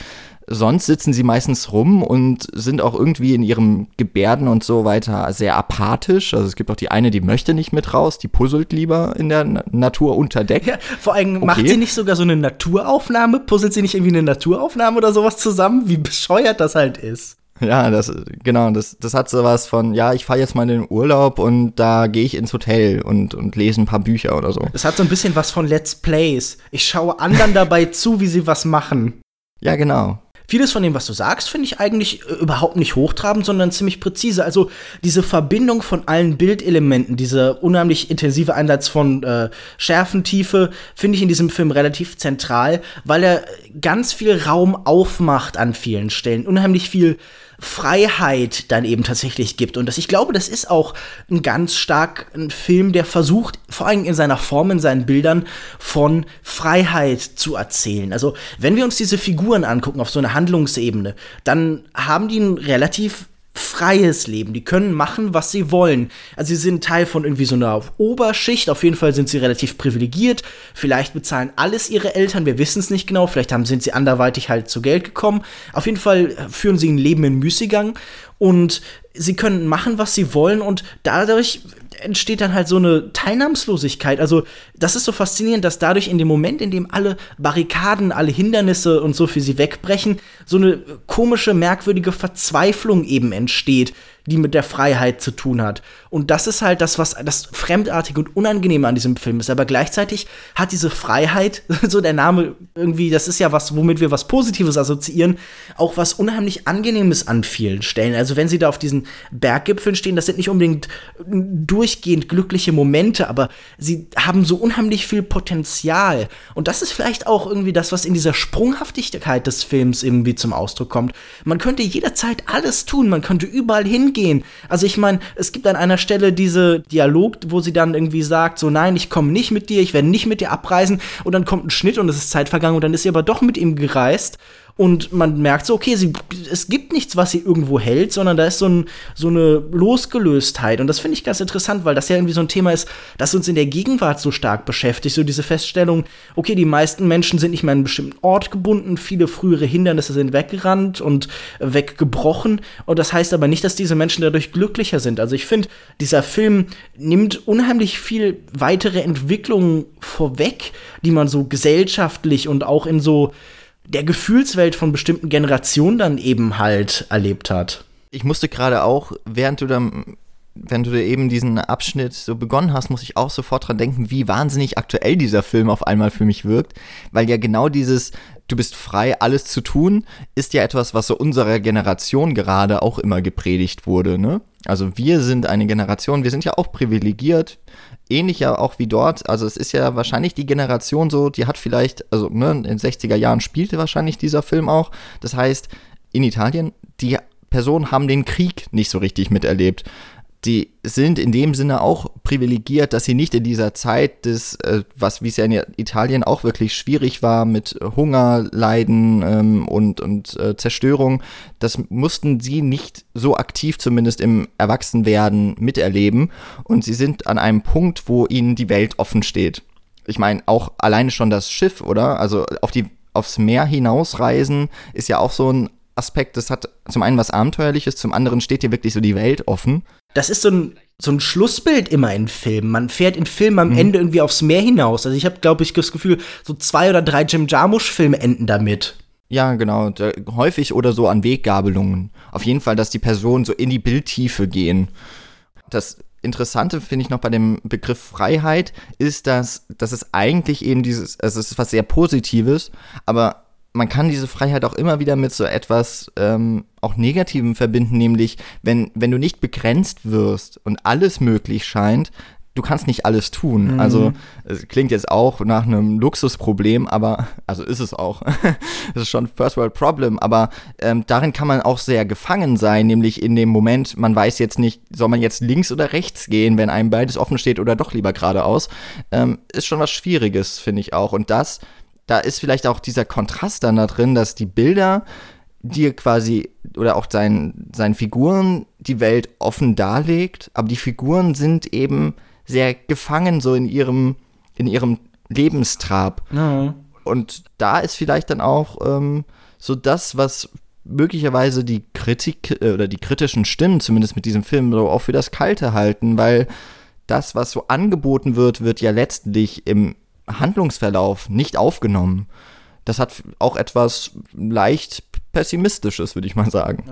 sonst sitzen sie meistens rum und sind auch irgendwie in ihrem Gebärden und so weiter sehr apathisch. Also es gibt auch die eine, die möchte nicht mit raus, die puzzelt lieber in der Natur unter Deck. Ja, vor allem okay. macht sie nicht sogar so eine Naturaufnahme, puzzelt sie nicht irgendwie eine Naturaufnahme oder sowas zusammen, wie bescheuert das halt ist. Ja, das, genau, das, das hat sowas von, ja, ich fahre jetzt mal in den Urlaub und da gehe ich ins Hotel und, und lese ein paar Bücher oder so. Es hat so ein bisschen was von Let's Plays. Ich schaue anderen dabei *laughs* zu, wie sie was machen. Ja, genau vieles von dem, was du sagst, finde ich eigentlich äh, überhaupt nicht hochtrabend, sondern ziemlich präzise. Also diese Verbindung von allen Bildelementen, dieser unheimlich intensive Einsatz von äh, Schärfentiefe, finde ich in diesem Film relativ zentral, weil er ganz viel Raum aufmacht an vielen Stellen, unheimlich viel Freiheit dann eben tatsächlich gibt. Und das, ich glaube, das ist auch ein ganz stark ein Film, der versucht, vor allem in seiner Form, in seinen Bildern, von Freiheit zu erzählen. Also, wenn wir uns diese Figuren angucken auf so einer Handlungsebene, dann haben die ein relativ freies Leben. Die können machen, was sie wollen. Also sie sind Teil von irgendwie so einer Oberschicht. Auf jeden Fall sind sie relativ privilegiert. Vielleicht bezahlen alles ihre Eltern. Wir wissen es nicht genau. Vielleicht haben, sind sie anderweitig halt zu Geld gekommen. Auf jeden Fall führen sie ein Leben in Müßiggang. Und sie können machen, was sie wollen. Und dadurch entsteht dann halt so eine Teilnahmslosigkeit. Also, das ist so faszinierend, dass dadurch in dem Moment, in dem alle Barrikaden, alle Hindernisse und so für sie wegbrechen, so eine komische, merkwürdige Verzweiflung eben entsteht, die mit der Freiheit zu tun hat. Und das ist halt das, was das Fremdartige und Unangenehme an diesem Film ist. Aber gleichzeitig hat diese Freiheit, *laughs* so der Name irgendwie, das ist ja was, womit wir was Positives assoziieren, auch was unheimlich Angenehmes an vielen Stellen. Also wenn sie da auf diesen Berggipfeln stehen, das sind nicht unbedingt durchgehend glückliche Momente, aber sie haben so unheimlich viel Potenzial. Und das ist vielleicht auch irgendwie das, was in dieser Sprunghaftigkeit des Films irgendwie zum Ausdruck kommt. Man könnte jederzeit alles tun, man könnte überall hingehen gehen. Also ich meine, es gibt an einer Stelle diese Dialog, wo sie dann irgendwie sagt, so nein, ich komme nicht mit dir, ich werde nicht mit dir abreisen und dann kommt ein Schnitt und es ist Zeit vergangen und dann ist sie aber doch mit ihm gereist und man merkt so, okay, sie, es gibt nichts, was sie irgendwo hält, sondern da ist so, ein, so eine Losgelöstheit. Und das finde ich ganz interessant, weil das ja irgendwie so ein Thema ist, das uns in der Gegenwart so stark beschäftigt. So diese Feststellung, okay, die meisten Menschen sind nicht mehr an einen bestimmten Ort gebunden, viele frühere Hindernisse sind weggerannt und weggebrochen. Und das heißt aber nicht, dass diese Menschen dadurch glücklicher sind. Also ich finde, dieser Film nimmt unheimlich viel weitere Entwicklungen vorweg, die man so gesellschaftlich und auch in so der Gefühlswelt von bestimmten Generationen dann eben halt erlebt hat. Ich musste gerade auch, während du dann wenn du eben diesen Abschnitt so begonnen hast, muss ich auch sofort dran denken, wie wahnsinnig aktuell dieser Film auf einmal für mich wirkt, weil ja genau dieses du bist frei, alles zu tun, ist ja etwas, was so unserer Generation gerade auch immer gepredigt wurde, ne? Also wir sind eine Generation, wir sind ja auch privilegiert, ähnlich ja auch wie dort. Also es ist ja wahrscheinlich die Generation so, die hat vielleicht, also ne, in den 60er Jahren spielte wahrscheinlich dieser Film auch. Das heißt, in Italien, die Personen haben den Krieg nicht so richtig miterlebt die sind in dem Sinne auch privilegiert, dass sie nicht in dieser Zeit des, äh, was wie es ja in Italien auch wirklich schwierig war mit Hunger, Leiden ähm, und, und äh, Zerstörung, das mussten sie nicht so aktiv zumindest im Erwachsenwerden miterleben. Und sie sind an einem Punkt, wo ihnen die Welt offen steht. Ich meine, auch alleine schon das Schiff, oder? Also auf die aufs Meer hinausreisen ist ja auch so ein Aspekt, das hat zum einen was Abenteuerliches, zum anderen steht hier wirklich so die Welt offen. Das ist so ein, so ein Schlussbild immer in Filmen. Man fährt in Filmen am mhm. Ende irgendwie aufs Meer hinaus. Also ich habe, glaube ich, das Gefühl, so zwei oder drei Jim Jarmusch-Filme enden damit. Ja, genau. Häufig oder so an Weggabelungen. Auf jeden Fall, dass die Personen so in die Bildtiefe gehen. Das Interessante finde ich noch bei dem Begriff Freiheit ist, dass, dass es eigentlich eben dieses, also es ist was sehr Positives, aber man kann diese Freiheit auch immer wieder mit so etwas ähm, auch Negativem verbinden, nämlich wenn, wenn du nicht begrenzt wirst und alles möglich scheint, du kannst nicht alles tun. Mhm. Also es klingt jetzt auch nach einem Luxusproblem, aber also ist es auch. *laughs* Es ist schon First World Problem, aber ähm, darin kann man auch sehr gefangen sein, nämlich in dem Moment, man weiß jetzt nicht, soll man jetzt links oder rechts gehen, wenn einem beides offen steht oder doch lieber geradeaus. Ähm, ist schon was Schwieriges, finde ich auch. Und das da ist vielleicht auch dieser Kontrast dann da drin, dass die Bilder dir quasi oder auch seinen, seinen Figuren die Welt offen darlegt, aber die Figuren sind eben sehr gefangen so in ihrem, in ihrem Lebenstrab. Ja. Und da ist vielleicht dann auch ähm, so das, was möglicherweise die Kritik äh, oder die kritischen Stimmen zumindest mit diesem Film so auch für das Kalte halten, weil das, was so angeboten wird, wird ja letztlich im Handlungsverlauf nicht aufgenommen. Das hat auch etwas leicht pessimistisches, würde ich mal sagen.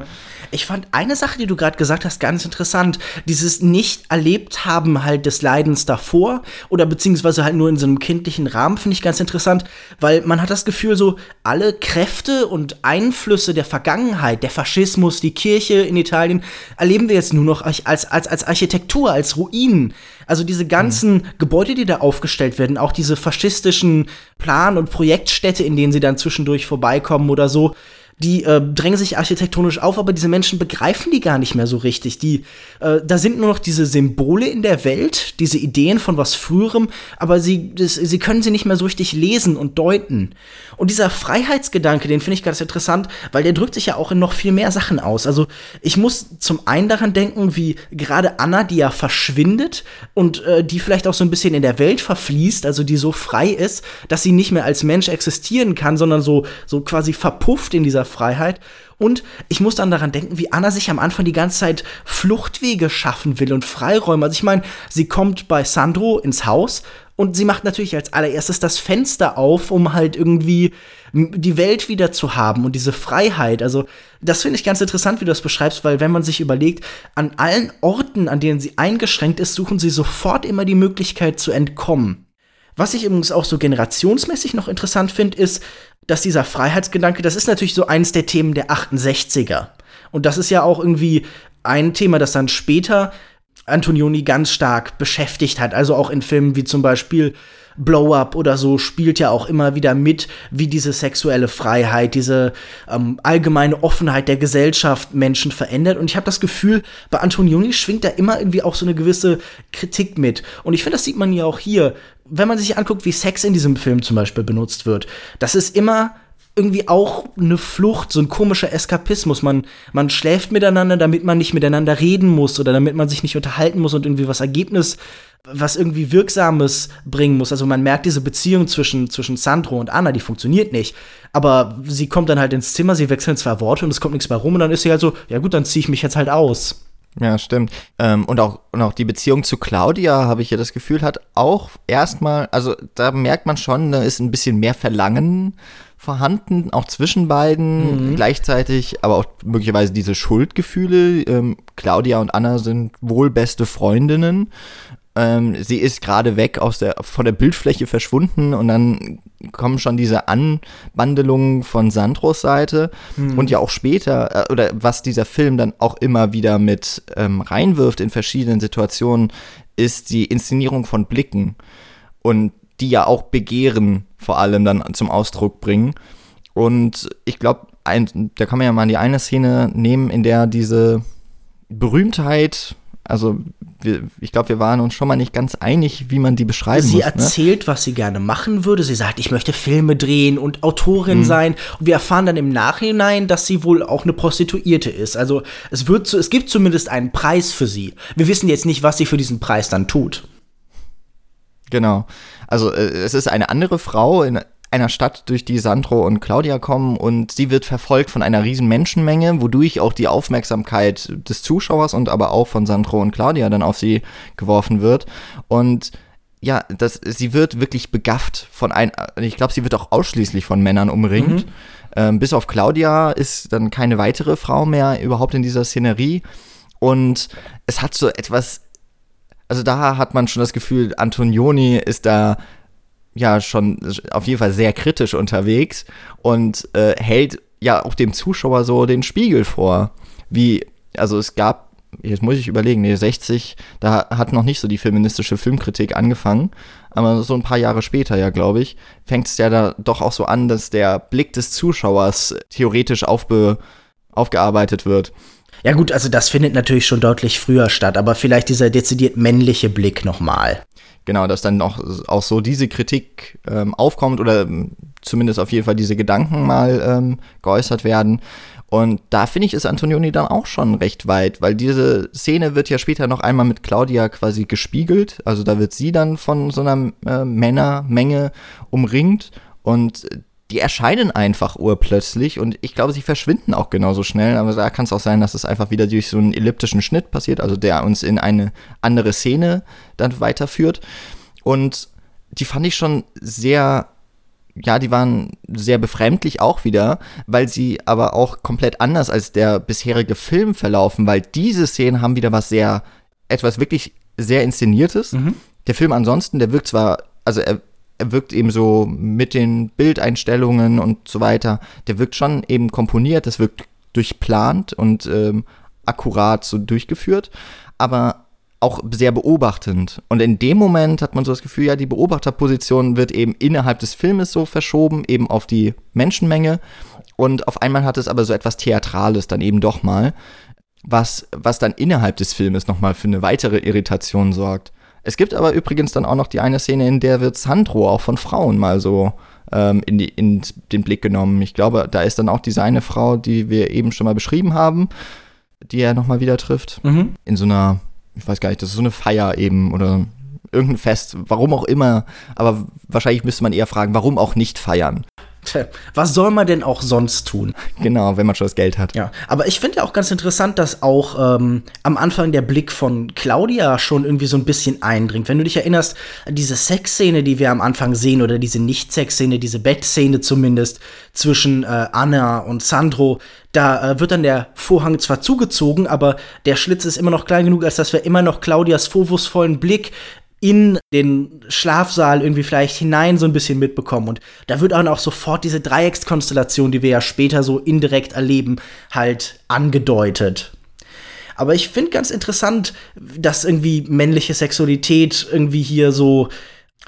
Ich fand eine Sache, die du gerade gesagt hast, ganz interessant. Dieses Nicht-Erlebt-Haben halt des Leidens davor oder beziehungsweise halt nur in so einem kindlichen Rahmen, finde ich ganz interessant, weil man hat das Gefühl, so alle Kräfte und Einflüsse der Vergangenheit, der Faschismus, die Kirche in Italien, erleben wir jetzt nur noch als, als, als Architektur, als Ruinen. Also diese ganzen mhm. Gebäude, die da aufgestellt werden, auch diese faschistischen Plan- und Projektstädte, in denen sie dann zwischendurch vorbeikommen oder so, die äh, drängen sich architektonisch auf, aber diese Menschen begreifen die gar nicht mehr so richtig. Die, äh, da sind nur noch diese Symbole in der Welt, diese Ideen von was Früherem, aber sie, das, sie können sie nicht mehr so richtig lesen und deuten. Und dieser Freiheitsgedanke, den finde ich ganz interessant, weil der drückt sich ja auch in noch viel mehr Sachen aus. Also ich muss zum einen daran denken, wie gerade Anna, die ja verschwindet und äh, die vielleicht auch so ein bisschen in der Welt verfließt, also die so frei ist, dass sie nicht mehr als Mensch existieren kann, sondern so, so quasi verpufft in dieser Freiheit. Und ich muss dann daran denken, wie Anna sich am Anfang die ganze Zeit Fluchtwege schaffen will und Freiräume. Also ich meine, sie kommt bei Sandro ins Haus und sie macht natürlich als allererstes das Fenster auf, um halt irgendwie die Welt wieder zu haben und diese Freiheit. Also das finde ich ganz interessant, wie du das beschreibst, weil wenn man sich überlegt, an allen Orten, an denen sie eingeschränkt ist, suchen sie sofort immer die Möglichkeit zu entkommen. Was ich übrigens auch so generationsmäßig noch interessant finde, ist, dass dieser Freiheitsgedanke, das ist natürlich so eins der Themen der 68er. Und das ist ja auch irgendwie ein Thema, das dann später Antonioni ganz stark beschäftigt hat. Also auch in Filmen wie zum Beispiel Blow Up oder so spielt ja auch immer wieder mit, wie diese sexuelle Freiheit, diese ähm, allgemeine Offenheit der Gesellschaft Menschen verändert. Und ich habe das Gefühl, bei Antonioni schwingt da immer irgendwie auch so eine gewisse Kritik mit. Und ich finde, das sieht man ja auch hier wenn man sich anguckt, wie Sex in diesem Film zum Beispiel benutzt wird, das ist immer irgendwie auch eine Flucht, so ein komischer Eskapismus. Man, man schläft miteinander, damit man nicht miteinander reden muss oder damit man sich nicht unterhalten muss und irgendwie was Ergebnis, was irgendwie Wirksames bringen muss. Also man merkt diese Beziehung zwischen, zwischen Sandro und Anna, die funktioniert nicht. Aber sie kommt dann halt ins Zimmer, sie wechseln zwei Worte und es kommt nichts mehr rum und dann ist sie halt so, ja gut, dann ziehe ich mich jetzt halt aus. Ja, stimmt. Ähm, und, auch, und auch die Beziehung zu Claudia, habe ich ja das Gefühl, hat auch erstmal, also da merkt man schon, da ist ein bisschen mehr Verlangen vorhanden, auch zwischen beiden mhm. gleichzeitig, aber auch möglicherweise diese Schuldgefühle. Ähm, Claudia und Anna sind wohl beste Freundinnen ähm, sie ist gerade weg aus der, von der Bildfläche verschwunden und dann kommen schon diese Anbandelungen von Sandros Seite mhm. und ja auch später, äh, oder was dieser Film dann auch immer wieder mit ähm, reinwirft in verschiedenen Situationen, ist die Inszenierung von Blicken und die ja auch Begehren vor allem dann zum Ausdruck bringen. Und ich glaube, da kann man ja mal die eine Szene nehmen, in der diese Berühmtheit, also wir, ich glaube, wir waren uns schon mal nicht ganz einig, wie man die beschreiben Sie muss. ne? erzählt, was sie gerne machen würde. Sie sagt, ich möchte Filme drehen und Autorin sein. Und wir erfahren dann im Nachhinein, dass sie wohl auch eine Prostituierte ist. Also es wird, so- es gibt zumindest einen Preis für sie. Wir wissen jetzt nicht, was sie für diesen Preis dann tut. Genau. Also äh, es ist eine andere Frau in einer Stadt, durch die Sandro und Claudia kommen und sie wird verfolgt von einer riesen Menschenmenge, wodurch auch die Aufmerksamkeit des Zuschauers und aber auch von Sandro und Claudia dann auf sie geworfen wird. Und ja, das, sie wird wirklich begafft von ein, ich glaube, sie wird auch ausschließlich von Männern umringt. Ähm, bis auf Claudia ist dann keine weitere Frau mehr überhaupt in dieser Szenerie. Und es hat so etwas also da hat man schon das Gefühl, Antonioni ist da ja schon auf jeden Fall sehr kritisch unterwegs und äh, hält ja auch dem Zuschauer so den Spiegel vor. Wie, also es gab, jetzt muss ich überlegen, nee, 60, da hat noch nicht so die feministische Filmkritik angefangen, aber so ein paar Jahre später, ja, glaube ich, fängt es ja da doch auch so an, dass der Blick des Zuschauers theoretisch aufbe aufgearbeitet wird. Ja gut, also das findet natürlich schon deutlich früher statt, aber vielleicht dieser dezidiert männliche Blick nochmal. Genau, dass dann auch, auch so diese Kritik ähm, aufkommt oder ähm, zumindest auf jeden Fall diese Gedanken mal ähm, geäußert werden. Und da finde ich, ist Antonioni dann auch schon recht weit, weil diese Szene wird ja später noch einmal mit Claudia quasi gespiegelt. Also da wird sie dann von so einer äh, Männermenge umringt und die erscheinen einfach urplötzlich und ich glaube, sie verschwinden auch genauso schnell. Aber da kann es auch sein, dass es einfach wieder durch so einen elliptischen Schnitt passiert, also der uns in eine andere Szene dann weiterführt. Und die fand ich schon sehr, ja, die waren sehr befremdlich auch wieder, weil sie aber auch komplett anders als der bisherige Film verlaufen, weil diese Szenen haben wieder was sehr, etwas wirklich sehr Inszeniertes. Der Film ansonsten, der wirkt zwar, also er, er wirkt eben so mit den Bildeinstellungen und so weiter, der wirkt schon eben komponiert, das wirkt durchplant und ähm, akkurat so durchgeführt, aber auch sehr beobachtend. Und in dem Moment hat man so das Gefühl, ja, die Beobachterposition wird eben innerhalb des Filmes so verschoben, eben auf die Menschenmenge. Und auf einmal hat es aber so etwas Theatrales dann eben doch mal, was, was dann innerhalb des Filmes nochmal für eine weitere Irritation sorgt. Es gibt aber übrigens dann auch noch die eine Szene, in der wird Sandro auch von Frauen mal so ähm, in, die, in den Blick genommen. Ich glaube, da ist dann auch diese eine Frau, die wir eben schon mal beschrieben haben, die er nochmal wieder trifft. In so einer, ich weiß gar nicht, das ist so eine Feier eben oder irgendein Fest, warum auch immer. Aber wahrscheinlich müsste man eher fragen, warum auch nicht feiern. Was soll man denn auch sonst tun? Genau, wenn man schon das Geld hat. Ja, aber ich finde ja auch ganz interessant, dass auch ähm, am Anfang der Blick von Claudia schon irgendwie so ein bisschen eindringt. Wenn du dich erinnerst, an diese Sexszene, die wir am Anfang sehen, oder diese Nicht-Sex-Szene, diese Bettszene zumindest, zwischen äh, Anna und Sandro, da äh, wird dann der Vorhang zwar zugezogen, aber der Schlitz ist immer noch klein genug, als dass wir immer noch Claudias vorwurfsvollen Blick in den Schlafsaal irgendwie vielleicht hinein so ein bisschen mitbekommen. Und da wird dann auch sofort diese Dreieckskonstellation, die wir ja später so indirekt erleben, halt angedeutet. Aber ich finde ganz interessant, dass irgendwie männliche Sexualität irgendwie hier so.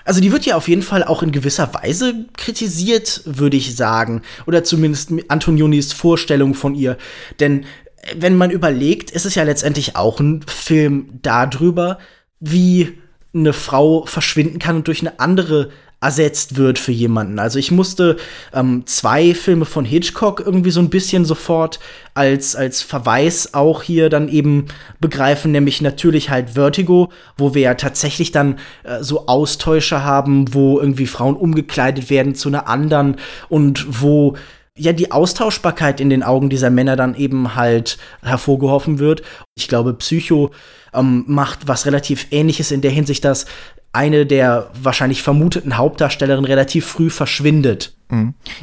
Also die wird ja auf jeden Fall auch in gewisser Weise kritisiert, würde ich sagen. Oder zumindest Antonionis Vorstellung von ihr. Denn äh, wenn man überlegt, ist es ja letztendlich auch ein Film darüber, wie eine Frau verschwinden kann und durch eine andere ersetzt wird für jemanden. Also ich musste ähm, zwei Filme von Hitchcock irgendwie so ein bisschen sofort als, als Verweis auch hier dann eben begreifen, nämlich natürlich halt Vertigo, wo wir ja tatsächlich dann äh, so Austäusche haben, wo irgendwie Frauen umgekleidet werden zu einer anderen und wo ja die Austauschbarkeit in den Augen dieser Männer dann eben halt hervorgehoben wird. Ich glaube, Psycho ähm, macht was relativ ähnliches in der Hinsicht, dass eine der wahrscheinlich vermuteten Hauptdarstellerinnen relativ früh verschwindet.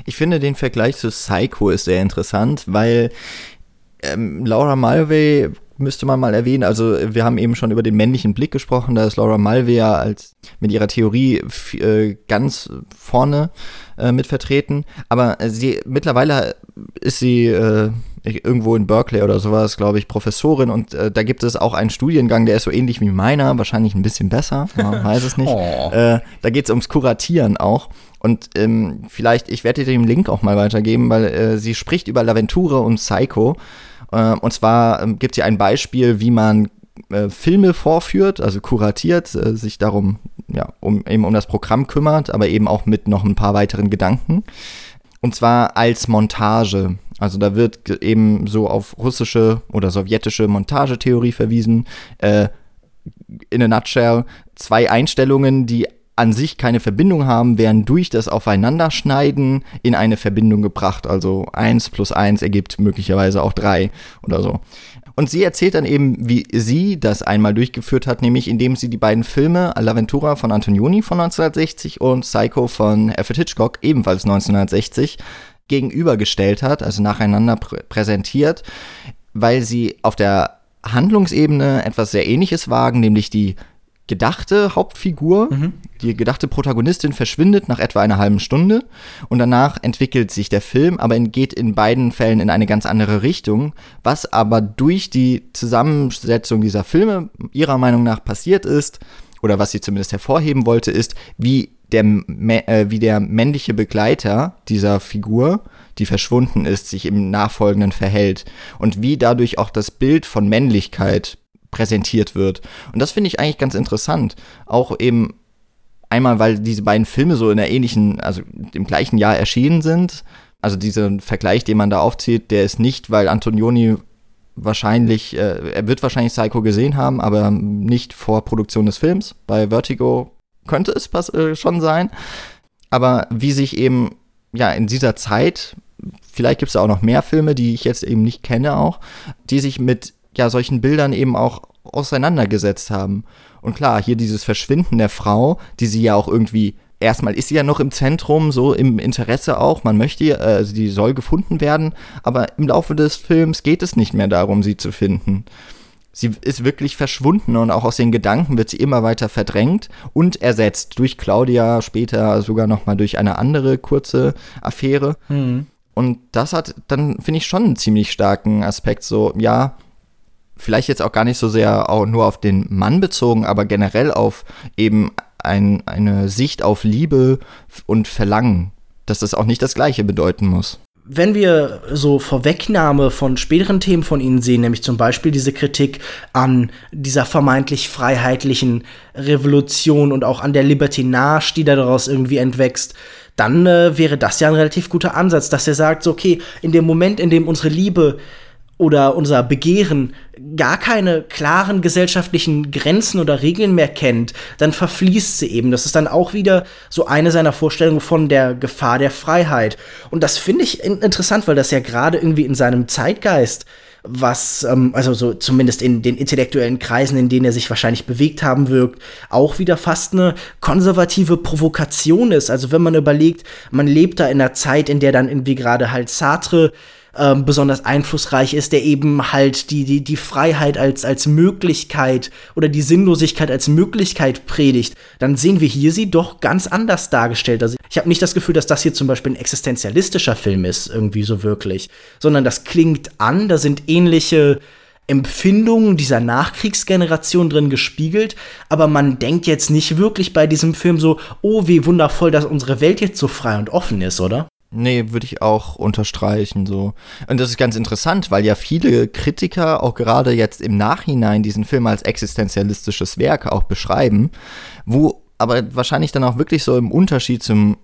Ich finde den Vergleich zu Psycho ist sehr interessant, weil ähm, Laura Mulvey müsste man mal erwähnen. Also wir haben eben schon über den männlichen Blick gesprochen. Da ist Laura Mulvey ja als mit ihrer Theorie äh, ganz vorne äh, mit vertreten. Aber sie mittlerweile ist sie äh, irgendwo in Berkeley oder sowas, glaube ich, Professorin und äh, da gibt es auch einen Studiengang, der ist so ähnlich wie meiner, wahrscheinlich ein bisschen besser, man *laughs* weiß es nicht. Oh. Äh, da geht es ums Kuratieren auch. Und ähm, vielleicht, ich werde dir den Link auch mal weitergeben, weil äh, sie spricht über Laventura und Psycho. Äh, und zwar ähm, gibt sie ein Beispiel, wie man äh, Filme vorführt, also kuratiert, äh, sich darum, ja, um eben um das Programm kümmert, aber eben auch mit noch ein paar weiteren Gedanken. Und zwar als Montage. Also da wird eben so auf russische oder sowjetische Montagetheorie verwiesen. Äh, in a nutshell, zwei Einstellungen, die an sich keine Verbindung haben, werden durch das Aufeinanderschneiden in eine Verbindung gebracht. Also 1 plus 1 ergibt möglicherweise auch 3 oder so. Und sie erzählt dann eben, wie sie das einmal durchgeführt hat, nämlich indem sie die beiden Filme L'Aventura von Antonioni von 1960 und Psycho von Alfred Hitchcock ebenfalls 1960 gegenübergestellt hat, also nacheinander prä präsentiert, weil sie auf der Handlungsebene etwas sehr ähnliches wagen, nämlich die gedachte Hauptfigur, mhm. die gedachte Protagonistin verschwindet nach etwa einer halben Stunde und danach entwickelt sich der Film, aber geht in beiden Fällen in eine ganz andere Richtung, was aber durch die Zusammensetzung dieser Filme ihrer Meinung nach passiert ist oder was sie zumindest hervorheben wollte, ist, wie der, äh, wie der männliche Begleiter dieser Figur, die verschwunden ist, sich im Nachfolgenden verhält und wie dadurch auch das Bild von Männlichkeit präsentiert wird. Und das finde ich eigentlich ganz interessant. Auch eben einmal, weil diese beiden Filme so in der ähnlichen, also im gleichen Jahr erschienen sind. Also dieser Vergleich, den man da aufzieht, der ist nicht, weil Antonioni wahrscheinlich, äh, er wird wahrscheinlich Psycho gesehen haben, aber nicht vor Produktion des Films. Bei Vertigo könnte es äh, schon sein. Aber wie sich eben, ja, in dieser Zeit, vielleicht gibt es auch noch mehr Filme, die ich jetzt eben nicht kenne auch, die sich mit ja, solchen Bildern eben auch auseinandergesetzt haben. Und klar, hier dieses Verschwinden der Frau, die sie ja auch irgendwie, erstmal ist sie ja noch im Zentrum, so im Interesse auch, man möchte, äh, also die soll gefunden werden, aber im Laufe des Films geht es nicht mehr darum, sie zu finden. Sie ist wirklich verschwunden und auch aus den Gedanken wird sie immer weiter verdrängt und ersetzt durch Claudia, später sogar nochmal durch eine andere kurze Affäre. Mhm. Und das hat dann, finde ich, schon einen ziemlich starken Aspekt. So, ja, vielleicht jetzt auch gar nicht so sehr auch nur auf den Mann bezogen, aber generell auf eben ein, eine Sicht auf Liebe und Verlangen, dass das auch nicht das Gleiche bedeuten muss. Wenn wir so Vorwegnahme von späteren Themen von Ihnen sehen, nämlich zum Beispiel diese Kritik an dieser vermeintlich freiheitlichen Revolution und auch an der Libertinage, die daraus irgendwie entwächst, dann äh, wäre das ja ein relativ guter Ansatz, dass er sagt, so, okay, in dem Moment, in dem unsere Liebe oder unser Begehren gar keine klaren gesellschaftlichen Grenzen oder Regeln mehr kennt, dann verfließt sie eben. Das ist dann auch wieder so eine seiner Vorstellungen von der Gefahr der Freiheit. Und das finde ich interessant, weil das ja gerade irgendwie in seinem Zeitgeist was, ähm, also so zumindest in den intellektuellen Kreisen, in denen er sich wahrscheinlich bewegt haben wirkt, auch wieder fast eine konservative Provokation ist. Also wenn man überlegt, man lebt da in einer Zeit, in der dann irgendwie gerade halt Sartre ähm, besonders einflussreich ist, der eben halt die, die, die Freiheit als, als Möglichkeit oder die Sinnlosigkeit als Möglichkeit predigt, dann sehen wir hier sie doch ganz anders dargestellt. Also ich habe nicht das Gefühl, dass das hier zum Beispiel ein existenzialistischer Film ist, irgendwie so wirklich, sondern das klingt an, da sind ähnliche Empfindungen dieser Nachkriegsgeneration drin gespiegelt, aber man denkt jetzt nicht wirklich bei diesem Film so, oh, wie wundervoll, dass unsere Welt jetzt so frei und offen ist, oder? Nee, würde ich auch unterstreichen so. Und das ist ganz interessant, weil ja viele Kritiker auch gerade jetzt im Nachhinein diesen Film als existenzialistisches Werk auch beschreiben, wo aber wahrscheinlich dann auch wirklich so im Unterschied zum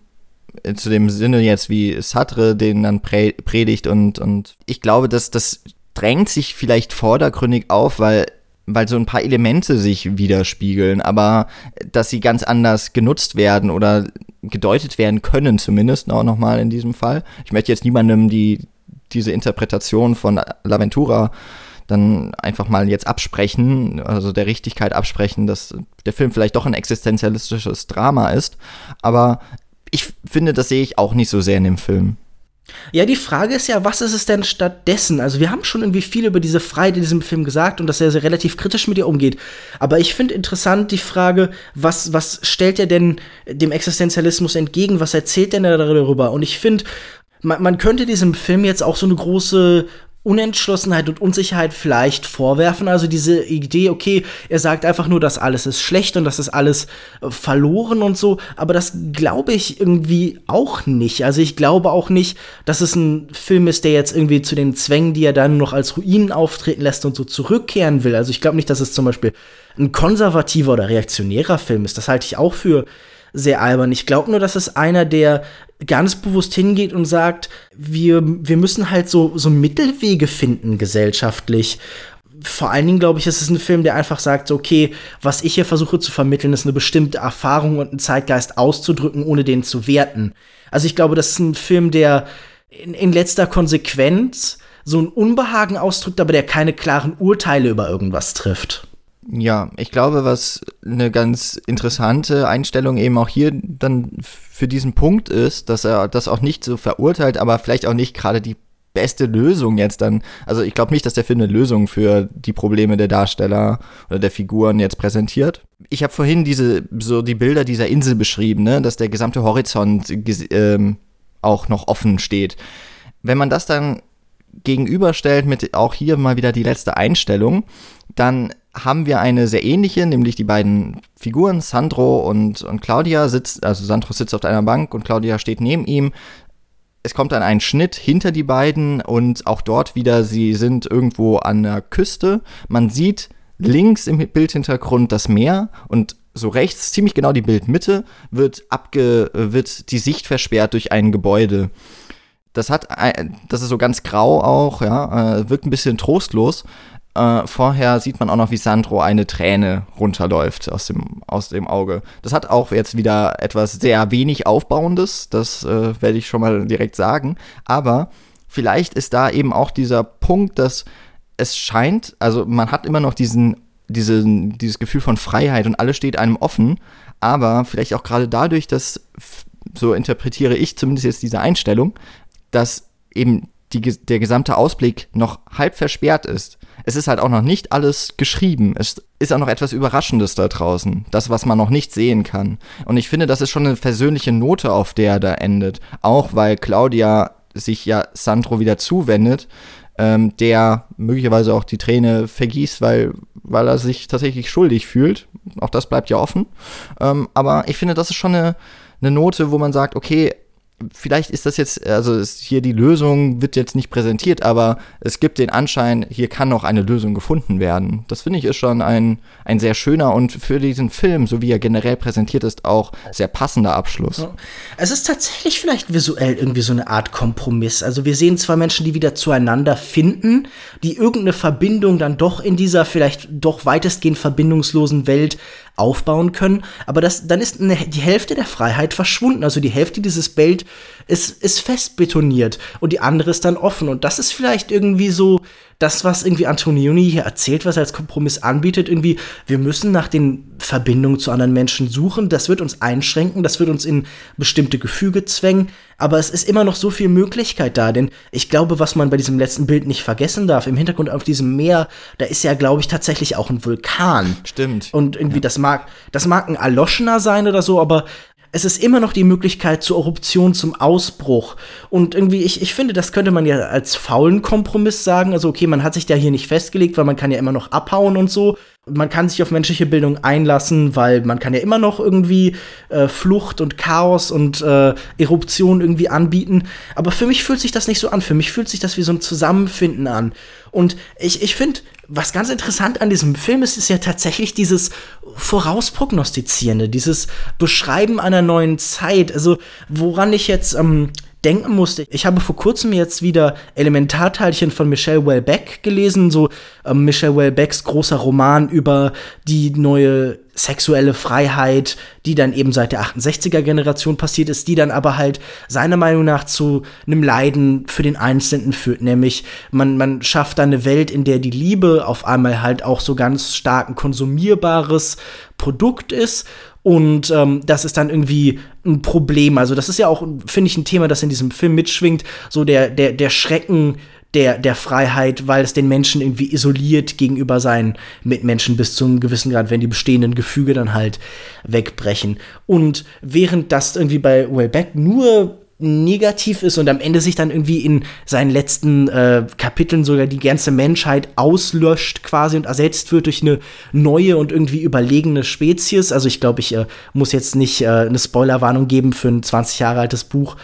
äh, zu dem Sinne jetzt wie Sartre den dann predigt und und ich glaube, dass das drängt sich vielleicht vordergründig auf, weil weil so ein paar Elemente sich widerspiegeln, aber dass sie ganz anders genutzt werden oder gedeutet werden können, zumindest auch nochmal in diesem Fall. Ich möchte jetzt niemandem die, diese Interpretation von L'Aventura dann einfach mal jetzt absprechen, also der Richtigkeit absprechen, dass der Film vielleicht doch ein existenzialistisches Drama ist. Aber ich finde, das sehe ich auch nicht so sehr in dem Film. Ja, die Frage ist ja, was ist es denn stattdessen? Also, wir haben schon irgendwie viel über diese Freiheit in diesem Film gesagt und dass er sehr relativ kritisch mit ihr umgeht. Aber ich finde interessant die Frage, was, was stellt er denn dem Existenzialismus entgegen? Was erzählt denn er darüber? Und ich finde, man, man könnte diesem Film jetzt auch so eine große Unentschlossenheit und Unsicherheit vielleicht vorwerfen. Also diese Idee, okay, er sagt einfach nur, dass alles ist schlecht und das ist alles äh, verloren und so, aber das glaube ich irgendwie auch nicht. Also ich glaube auch nicht, dass es ein Film ist, der jetzt irgendwie zu den Zwängen, die er dann noch als Ruinen auftreten lässt und so zurückkehren will. Also ich glaube nicht, dass es zum Beispiel ein konservativer oder reaktionärer Film ist. Das halte ich auch für sehr albern. Ich glaube nur, dass es einer, der ganz bewusst hingeht und sagt, wir, wir müssen halt so, so Mittelwege finden gesellschaftlich. Vor allen Dingen, glaube ich, ist es ein Film, der einfach sagt, okay, was ich hier versuche zu vermitteln, ist eine bestimmte Erfahrung und einen Zeitgeist auszudrücken, ohne den zu werten. Also ich glaube, das ist ein Film, der in, in letzter Konsequenz so ein Unbehagen ausdrückt, aber der keine klaren Urteile über irgendwas trifft. Ja, ich glaube, was eine ganz interessante Einstellung eben auch hier dann für diesen Punkt ist, dass er das auch nicht so verurteilt, aber vielleicht auch nicht gerade die beste Lösung jetzt dann. Also ich glaube nicht, dass der Film eine Lösung für die Probleme der Darsteller oder der Figuren jetzt präsentiert. Ich habe vorhin diese so die Bilder dieser Insel beschrieben, ne, dass der gesamte Horizont ähm, auch noch offen steht. Wenn man das dann gegenüberstellt mit auch hier mal wieder die letzte Einstellung, dann haben wir eine sehr ähnliche, nämlich die beiden Figuren, Sandro und, und Claudia, sitzt, also Sandro sitzt auf einer Bank und Claudia steht neben ihm. Es kommt dann ein Schnitt hinter die beiden und auch dort wieder, sie sind irgendwo an der Küste. Man sieht links im Bildhintergrund das Meer und so rechts, ziemlich genau die Bildmitte, wird, abge, wird die Sicht versperrt durch ein Gebäude. Das hat, das ist so ganz grau auch, ja, äh, wirkt ein bisschen trostlos. Äh, vorher sieht man auch noch, wie Sandro eine Träne runterläuft aus dem, aus dem Auge. Das hat auch jetzt wieder etwas sehr wenig Aufbauendes, das äh, werde ich schon mal direkt sagen. Aber vielleicht ist da eben auch dieser Punkt, dass es scheint, also man hat immer noch diesen, diesen, dieses Gefühl von Freiheit und alles steht einem offen, aber vielleicht auch gerade dadurch, dass, so interpretiere ich zumindest jetzt diese Einstellung, dass eben die, der gesamte Ausblick noch halb versperrt ist. Es ist halt auch noch nicht alles geschrieben. Es ist auch noch etwas Überraschendes da draußen. Das, was man noch nicht sehen kann. Und ich finde, das ist schon eine versöhnliche Note, auf der er da endet. Auch weil Claudia sich ja Sandro wieder zuwendet, ähm, der möglicherweise auch die Träne vergießt, weil, weil er sich tatsächlich schuldig fühlt. Auch das bleibt ja offen. Ähm, aber ich finde, das ist schon eine, eine Note, wo man sagt, okay, vielleicht ist das jetzt, also ist hier die Lösung wird jetzt nicht präsentiert, aber es gibt den Anschein, hier kann noch eine Lösung gefunden werden. Das finde ich ist schon ein, ein sehr schöner und für diesen Film, so wie er generell präsentiert ist, auch sehr passender Abschluss. Es ist tatsächlich vielleicht visuell irgendwie so eine Art Kompromiss. Also wir sehen zwei Menschen, die wieder zueinander finden, die irgendeine Verbindung dann doch in dieser vielleicht doch weitestgehend verbindungslosen Welt aufbauen können, aber das, dann ist eine, die Hälfte der Freiheit verschwunden. Also die Hälfte dieses Bild ist, ist fest betoniert und die andere ist dann offen. Und das ist vielleicht irgendwie so das, was irgendwie Antonioni hier erzählt, was er als Kompromiss anbietet, irgendwie, wir müssen nach den Verbindungen zu anderen Menschen suchen, das wird uns einschränken, das wird uns in bestimmte Gefüge zwängen, aber es ist immer noch so viel Möglichkeit da, denn ich glaube, was man bei diesem letzten Bild nicht vergessen darf, im Hintergrund auf diesem Meer, da ist ja, glaube ich, tatsächlich auch ein Vulkan. Stimmt. Und irgendwie, ja. das mag, das mag ein Erloschener sein oder so, aber es ist immer noch die Möglichkeit zur Eruption, zum Ausbruch. Und irgendwie, ich, ich finde, das könnte man ja als faulen Kompromiss sagen. Also, okay, man hat sich da hier nicht festgelegt, weil man kann ja immer noch abhauen und so. Man kann sich auf menschliche Bildung einlassen, weil man kann ja immer noch irgendwie äh, Flucht und Chaos und äh, Eruption irgendwie anbieten. Aber für mich fühlt sich das nicht so an. Für mich fühlt sich das wie so ein Zusammenfinden an. Und ich, ich finde, was ganz interessant an diesem Film ist, ist ja tatsächlich dieses Vorausprognostizierende, dieses Beschreiben einer neuen Zeit. Also, woran ich jetzt ähm, denken musste. Ich habe vor kurzem jetzt wieder Elementarteilchen von Michelle Welbeck gelesen, so ähm, Michelle Welbecks großer Roman über die neue sexuelle Freiheit, die dann eben seit der 68er Generation passiert ist, die dann aber halt seiner Meinung nach zu einem Leiden für den Einzelnen führt, nämlich man, man schafft dann eine Welt, in der die Liebe auf einmal halt auch so ganz stark ein konsumierbares Produkt ist und ähm, das ist dann irgendwie ein Problem. Also, das ist ja auch, finde ich, ein Thema, das in diesem Film mitschwingt. So der, der, der Schrecken der, der Freiheit, weil es den Menschen irgendwie isoliert gegenüber seinen Mitmenschen bis zu einem gewissen Grad, wenn die bestehenden Gefüge dann halt wegbrechen. Und während das irgendwie bei Wellbeck nur negativ ist und am Ende sich dann irgendwie in seinen letzten äh, Kapiteln sogar die ganze Menschheit auslöscht quasi und ersetzt wird durch eine neue und irgendwie überlegene Spezies. Also ich glaube, ich äh, muss jetzt nicht äh, eine Spoilerwarnung geben für ein 20 Jahre altes Buch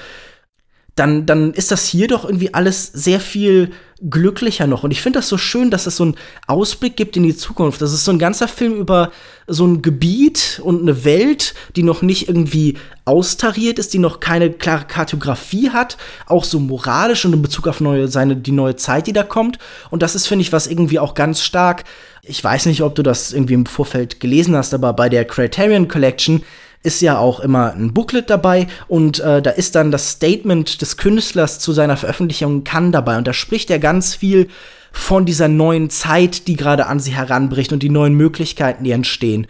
dann, dann ist das hier doch irgendwie alles sehr viel glücklicher noch. Und ich finde das so schön, dass es so einen Ausblick gibt in die Zukunft. Das ist so ein ganzer Film über so ein Gebiet und eine Welt, die noch nicht irgendwie austariert ist, die noch keine klare Kartografie hat, auch so moralisch und in Bezug auf neue, seine, die neue Zeit, die da kommt. Und das ist, finde ich, was irgendwie auch ganz stark. Ich weiß nicht, ob du das irgendwie im Vorfeld gelesen hast, aber bei der Criterion Collection ist ja auch immer ein Booklet dabei und äh, da ist dann das Statement des Künstlers zu seiner Veröffentlichung kann dabei und da spricht er ganz viel von dieser neuen Zeit, die gerade an sie heranbricht und die neuen Möglichkeiten, die entstehen.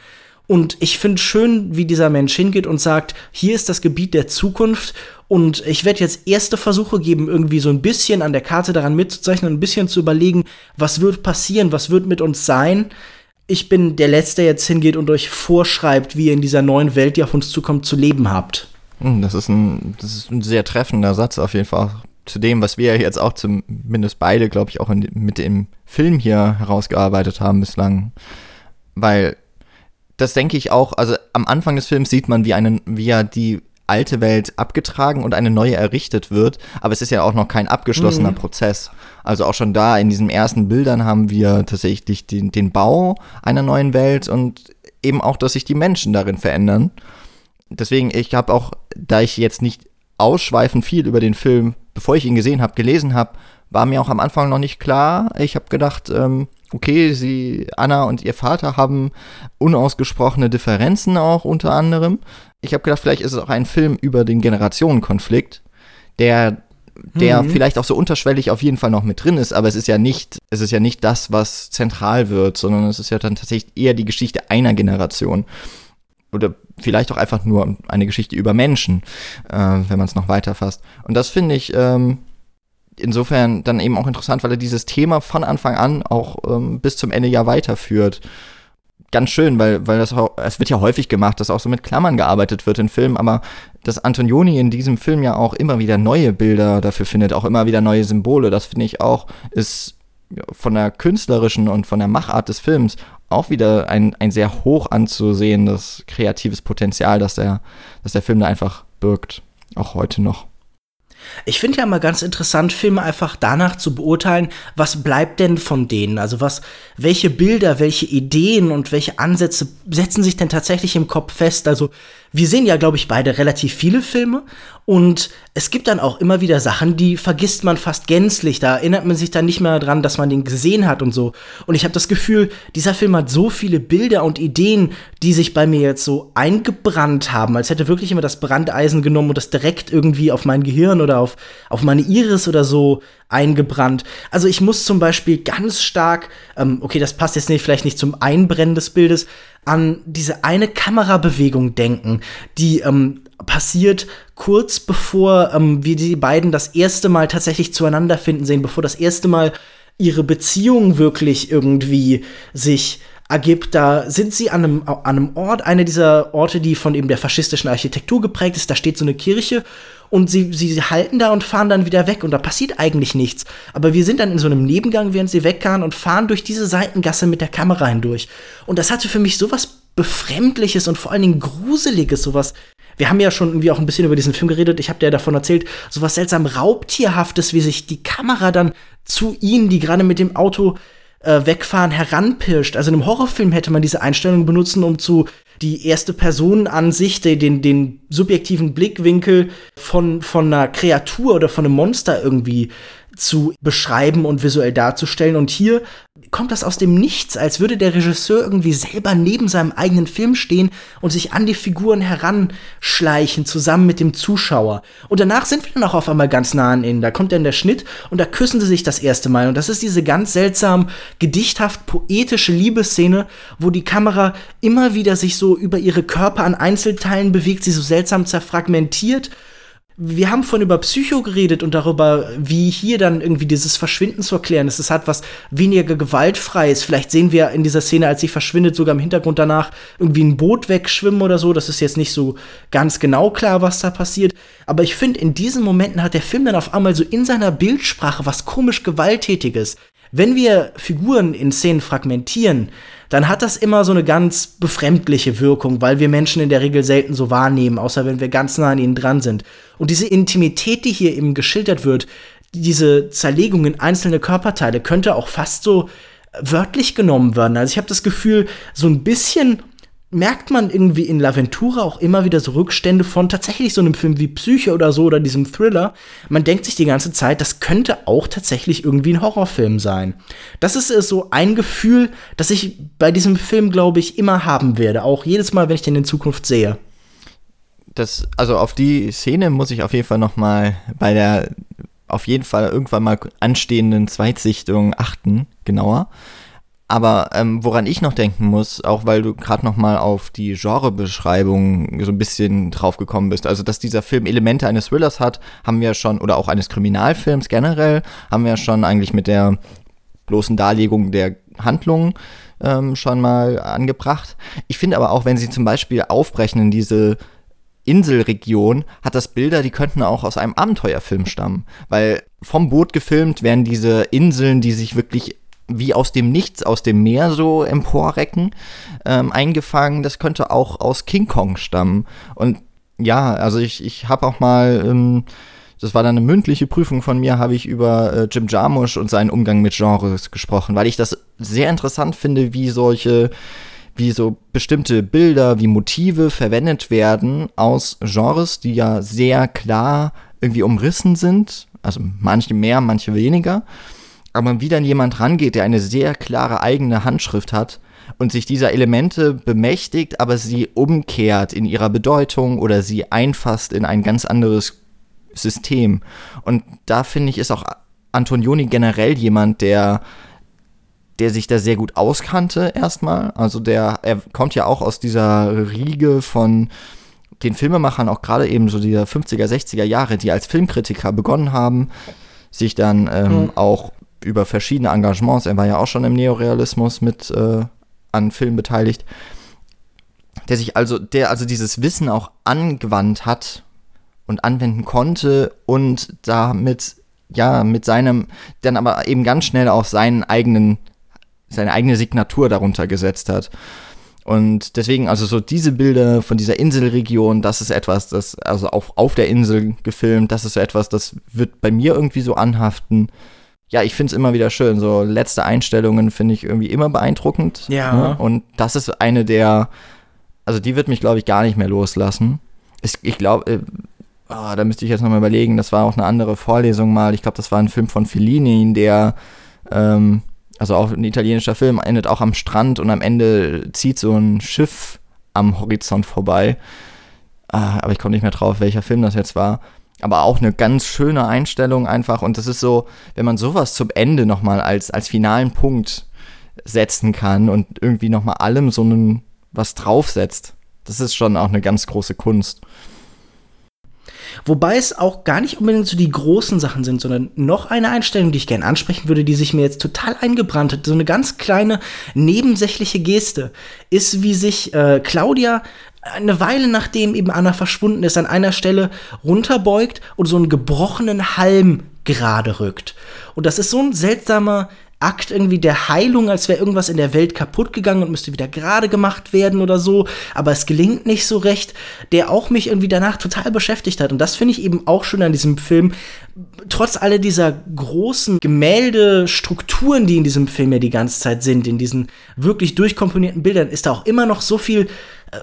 Und ich finde schön, wie dieser Mensch hingeht und sagt, hier ist das Gebiet der Zukunft und ich werde jetzt erste Versuche geben, irgendwie so ein bisschen an der Karte daran mitzuzeichnen, ein bisschen zu überlegen, was wird passieren, was wird mit uns sein ich bin der Letzte, der jetzt hingeht und euch vorschreibt, wie ihr in dieser neuen Welt, die auf uns zukommt, zu leben habt. Hm, das ist ein, das ist ein sehr treffender Satz auf jeden Fall. Zu dem, was wir jetzt auch zumindest beide, glaube ich, auch in, mit dem Film hier herausgearbeitet haben bislang. Weil das denke ich auch, also am Anfang des Films sieht man, wie, einen, wie er die alte Welt abgetragen und eine neue errichtet wird. Aber es ist ja auch noch kein abgeschlossener mhm. Prozess. Also auch schon da in diesen ersten Bildern haben wir tatsächlich den, den Bau einer neuen Welt und eben auch, dass sich die Menschen darin verändern. Deswegen, ich habe auch, da ich jetzt nicht ausschweifend viel über den Film, bevor ich ihn gesehen habe, gelesen habe, war mir auch am Anfang noch nicht klar. Ich habe gedacht, ähm, okay, sie, Anna und ihr Vater haben unausgesprochene Differenzen auch unter anderem. Ich habe gedacht, vielleicht ist es auch ein Film über den Generationenkonflikt, der der mhm. vielleicht auch so unterschwellig auf jeden Fall noch mit drin ist, aber es ist ja nicht, es ist ja nicht das, was zentral wird, sondern es ist ja dann tatsächlich eher die Geschichte einer Generation. Oder vielleicht auch einfach nur eine Geschichte über Menschen, äh, wenn man es noch weiterfasst. Und das finde ich ähm, insofern dann eben auch interessant, weil er dieses Thema von Anfang an auch ähm, bis zum Ende ja weiterführt ganz schön, weil, weil das es wird ja häufig gemacht, dass auch so mit Klammern gearbeitet wird in Filmen, aber dass Antonioni in diesem Film ja auch immer wieder neue Bilder dafür findet, auch immer wieder neue Symbole, das finde ich auch, ist von der künstlerischen und von der Machart des Films auch wieder ein, ein sehr hoch anzusehendes kreatives Potenzial, dass der, dass der Film da einfach birgt, auch heute noch. Ich finde ja mal ganz interessant, Filme einfach danach zu beurteilen, was bleibt denn von denen? Also was, welche Bilder, welche Ideen und welche Ansätze setzen sich denn tatsächlich im Kopf fest? Also wir sehen ja, glaube ich, beide relativ viele Filme und es gibt dann auch immer wieder Sachen, die vergisst man fast gänzlich. Da erinnert man sich dann nicht mehr dran, dass man den gesehen hat und so. Und ich habe das Gefühl, dieser Film hat so viele Bilder und Ideen, die sich bei mir jetzt so eingebrannt haben, als hätte wirklich immer das Brandeisen genommen und das direkt irgendwie auf mein Gehirn oder auf, auf meine Iris oder so eingebrannt. Also ich muss zum Beispiel ganz stark, ähm, okay, das passt jetzt nicht, vielleicht nicht zum Einbrennen des Bildes, an diese eine Kamerabewegung denken, die ähm, passiert kurz bevor ähm, wir die beiden das erste Mal tatsächlich zueinander finden sehen, bevor das erste Mal ihre Beziehung wirklich irgendwie sich ergibt. Da sind sie an einem, an einem Ort, einer dieser Orte, die von eben der faschistischen Architektur geprägt ist. Da steht so eine Kirche und sie, sie, sie halten da und fahren dann wieder weg und da passiert eigentlich nichts. Aber wir sind dann in so einem Nebengang, während sie wegfahren und fahren durch diese Seitengasse mit der Kamera hindurch. Und das hatte für mich sowas Befremdliches und vor allen Dingen Gruseliges, sowas. Wir haben ja schon irgendwie auch ein bisschen über diesen Film geredet. Ich habe dir davon erzählt, sowas seltsam Raubtierhaftes, wie sich die Kamera dann zu ihnen, die gerade mit dem Auto äh, wegfahren, heranpirscht. Also in einem Horrorfilm hätte man diese Einstellung benutzen, um zu die erste Personenansicht, den, den subjektiven Blickwinkel von, von einer Kreatur oder von einem Monster irgendwie zu beschreiben und visuell darzustellen. Und hier kommt das aus dem Nichts, als würde der Regisseur irgendwie selber neben seinem eigenen Film stehen und sich an die Figuren heranschleichen, zusammen mit dem Zuschauer. Und danach sind wir dann auch auf einmal ganz nah an ihnen. Da kommt dann der Schnitt und da küssen sie sich das erste Mal. Und das ist diese ganz seltsam gedichthaft poetische Liebesszene, wo die Kamera immer wieder sich so über ihre Körper an Einzelteilen bewegt, sie so seltsam zerfragmentiert wir haben von über Psycho geredet und darüber, wie hier dann irgendwie dieses Verschwinden zu erklären ist. Es hat was weniger gewaltfreies. Vielleicht sehen wir in dieser Szene, als sie verschwindet, sogar im Hintergrund danach irgendwie ein Boot wegschwimmen oder so. Das ist jetzt nicht so ganz genau klar, was da passiert. Aber ich finde, in diesen Momenten hat der Film dann auf einmal so in seiner Bildsprache was komisch Gewalttätiges. Wenn wir Figuren in Szenen fragmentieren, dann hat das immer so eine ganz befremdliche Wirkung, weil wir Menschen in der Regel selten so wahrnehmen, außer wenn wir ganz nah an ihnen dran sind. Und diese Intimität, die hier eben geschildert wird, diese Zerlegung in einzelne Körperteile, könnte auch fast so wörtlich genommen werden. Also ich habe das Gefühl, so ein bisschen merkt man irgendwie in Laventura auch immer wieder so Rückstände von tatsächlich so einem Film wie Psyche oder so oder diesem Thriller. Man denkt sich die ganze Zeit, das könnte auch tatsächlich irgendwie ein Horrorfilm sein. Das ist äh, so ein Gefühl, das ich bei diesem Film, glaube ich, immer haben werde. Auch jedes Mal, wenn ich den in Zukunft sehe. Das, also auf die Szene muss ich auf jeden Fall noch mal bei der auf jeden Fall irgendwann mal anstehenden Zweitsichtung achten, genauer. Aber ähm, woran ich noch denken muss, auch weil du gerade noch mal auf die Genrebeschreibung so ein bisschen drauf gekommen bist, also dass dieser Film Elemente eines Thrillers hat, haben wir schon, oder auch eines Kriminalfilms generell, haben wir schon eigentlich mit der bloßen Darlegung der Handlung ähm, schon mal angebracht. Ich finde aber auch, wenn sie zum Beispiel aufbrechen in diese Inselregion, hat das Bilder, die könnten auch aus einem Abenteuerfilm stammen. Weil vom Boot gefilmt werden diese Inseln, die sich wirklich wie aus dem Nichts, aus dem Meer so emporrecken, ähm, eingefangen. Das könnte auch aus King Kong stammen. Und ja, also ich, ich habe auch mal, ähm, das war dann eine mündliche Prüfung von mir, habe ich über äh, Jim Jarmusch und seinen Umgang mit Genres gesprochen, weil ich das sehr interessant finde, wie solche wie so bestimmte Bilder, wie Motive verwendet werden aus Genres, die ja sehr klar irgendwie umrissen sind. Also manche mehr, manche weniger aber wie dann jemand rangeht, der eine sehr klare eigene Handschrift hat und sich dieser Elemente bemächtigt, aber sie umkehrt in ihrer Bedeutung oder sie einfasst in ein ganz anderes System. Und da finde ich, ist auch Antonioni generell jemand, der der sich da sehr gut auskannte erstmal. Also der, er kommt ja auch aus dieser Riege von den Filmemachern, auch gerade eben so dieser 50er, 60er Jahre, die als Filmkritiker begonnen haben, sich dann ähm, mhm. auch über verschiedene Engagements, er war ja auch schon im Neorealismus mit äh, an Filmen beteiligt, der sich also, der also dieses Wissen auch angewandt hat und anwenden konnte und damit, ja, mit seinem, dann aber eben ganz schnell auch seinen eigenen, seine eigene Signatur darunter gesetzt hat. Und deswegen, also so diese Bilder von dieser Inselregion, das ist etwas, das, also auf, auf der Insel gefilmt, das ist so etwas, das wird bei mir irgendwie so anhaften ja, ich finde es immer wieder schön. So letzte Einstellungen finde ich irgendwie immer beeindruckend. Ja. Ne? Und das ist eine der, also die wird mich, glaube ich, gar nicht mehr loslassen. Ich, ich glaube, äh, oh, da müsste ich jetzt nochmal überlegen, das war auch eine andere Vorlesung mal. Ich glaube, das war ein Film von Fellini, der, ähm, also auch ein italienischer Film, endet auch am Strand und am Ende zieht so ein Schiff am Horizont vorbei. Ah, aber ich komme nicht mehr drauf, welcher Film das jetzt war aber auch eine ganz schöne Einstellung einfach. Und das ist so, wenn man sowas zum Ende nochmal als, als finalen Punkt setzen kann und irgendwie nochmal allem so einen, was draufsetzt, das ist schon auch eine ganz große Kunst. Wobei es auch gar nicht unbedingt so die großen Sachen sind, sondern noch eine Einstellung, die ich gerne ansprechen würde, die sich mir jetzt total eingebrannt hat. So eine ganz kleine nebensächliche Geste ist, wie sich äh, Claudia eine Weile nachdem eben Anna verschwunden ist, an einer Stelle runterbeugt und so einen gebrochenen Halm gerade rückt. Und das ist so ein seltsamer Akt irgendwie der Heilung, als wäre irgendwas in der Welt kaputt gegangen und müsste wieder gerade gemacht werden oder so, aber es gelingt nicht so recht, der auch mich irgendwie danach total beschäftigt hat. Und das finde ich eben auch schön an diesem Film. Trotz aller dieser großen Gemäldestrukturen, die in diesem Film ja die ganze Zeit sind, in diesen wirklich durchkomponierten Bildern, ist da auch immer noch so viel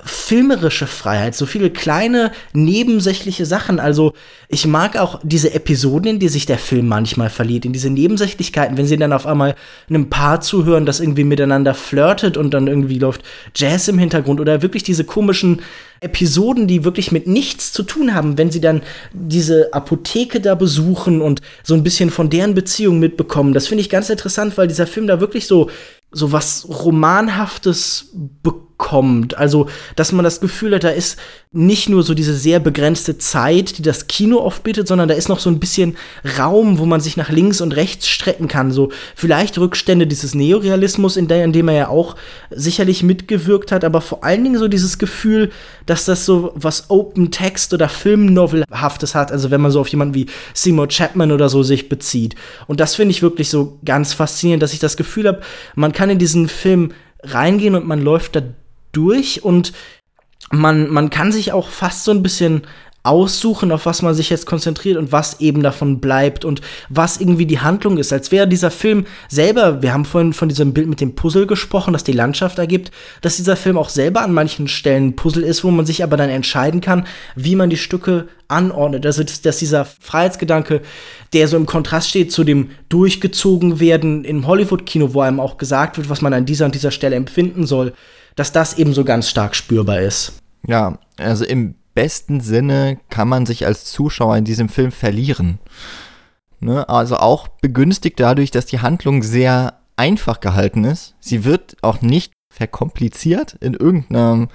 filmerische Freiheit, so viele kleine nebensächliche Sachen. Also ich mag auch diese Episoden, in die sich der Film manchmal verliert, in diese Nebensächlichkeiten, wenn sie dann auf einmal einem Paar zuhören, das irgendwie miteinander flirtet und dann irgendwie läuft Jazz im Hintergrund oder wirklich diese komischen Episoden, die wirklich mit nichts zu tun haben, wenn sie dann diese Apotheke da besuchen und so ein bisschen von deren Beziehung mitbekommen. Das finde ich ganz interessant, weil dieser Film da wirklich so so was romanhaftes bekommt kommt. Also, dass man das Gefühl hat, da ist nicht nur so diese sehr begrenzte Zeit, die das Kino oft bietet, sondern da ist noch so ein bisschen Raum, wo man sich nach links und rechts strecken kann. So vielleicht Rückstände dieses Neorealismus, in, der, in dem er ja auch sicherlich mitgewirkt hat, aber vor allen Dingen so dieses Gefühl, dass das so was Open Text oder Filmnovelhaftes hat. Also wenn man so auf jemanden wie Seymour Chapman oder so sich bezieht. Und das finde ich wirklich so ganz faszinierend, dass ich das Gefühl habe, man kann in diesen Film reingehen und man läuft da durch und man, man kann sich auch fast so ein bisschen aussuchen, auf was man sich jetzt konzentriert und was eben davon bleibt und was irgendwie die Handlung ist. Als wäre dieser Film selber, wir haben vorhin von diesem Bild mit dem Puzzle gesprochen, das die Landschaft ergibt, dass dieser Film auch selber an manchen Stellen ein Puzzle ist, wo man sich aber dann entscheiden kann, wie man die Stücke anordnet. Also, dass dieser Freiheitsgedanke, der so im Kontrast steht zu dem durchgezogen werden im Hollywood-Kino, wo einem auch gesagt wird, was man an dieser und dieser Stelle empfinden soll, dass das eben so ganz stark spürbar ist. Ja, also im besten Sinne kann man sich als Zuschauer in diesem Film verlieren. Ne? Also auch begünstigt dadurch, dass die Handlung sehr einfach gehalten ist. Sie wird auch nicht verkompliziert in irgendeinem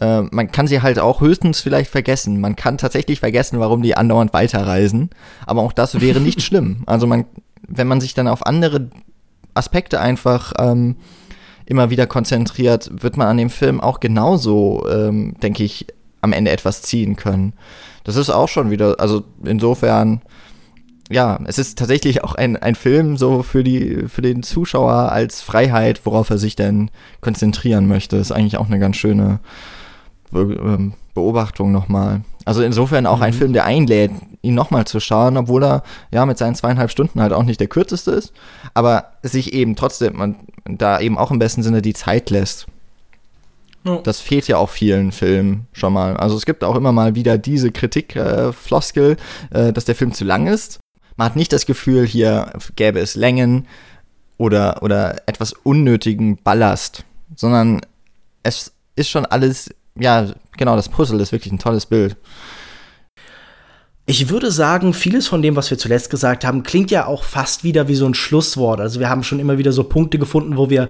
äh, man kann sie halt auch höchstens vielleicht vergessen. Man kann tatsächlich vergessen, warum die andauernd weiterreisen. Aber auch das wäre nicht *laughs* schlimm. Also man, wenn man sich dann auf andere Aspekte einfach ähm, immer wieder konzentriert, wird man an dem Film auch genauso, ähm, denke ich, am Ende etwas ziehen können. Das ist auch schon wieder, also insofern, ja, es ist tatsächlich auch ein, ein Film so für, die, für den Zuschauer als Freiheit, worauf er sich denn konzentrieren möchte. Ist eigentlich auch eine ganz schöne ähm, Beobachtung nochmal. Also insofern auch mhm. ein Film, der einlädt, ihn nochmal zu schauen, obwohl er ja mit seinen zweieinhalb Stunden halt auch nicht der kürzeste ist, aber sich eben trotzdem man, da eben auch im besten Sinne die Zeit lässt. Das fehlt ja auch vielen Filmen schon mal. Also es gibt auch immer mal wieder diese Kritik-Floskel, äh, äh, dass der Film zu lang ist. Man hat nicht das Gefühl, hier gäbe es Längen oder, oder etwas unnötigen Ballast, sondern es ist schon alles, ja, genau, das Puzzle ist wirklich ein tolles Bild. Ich würde sagen, vieles von dem, was wir zuletzt gesagt haben, klingt ja auch fast wieder wie so ein Schlusswort. Also wir haben schon immer wieder so Punkte gefunden, wo wir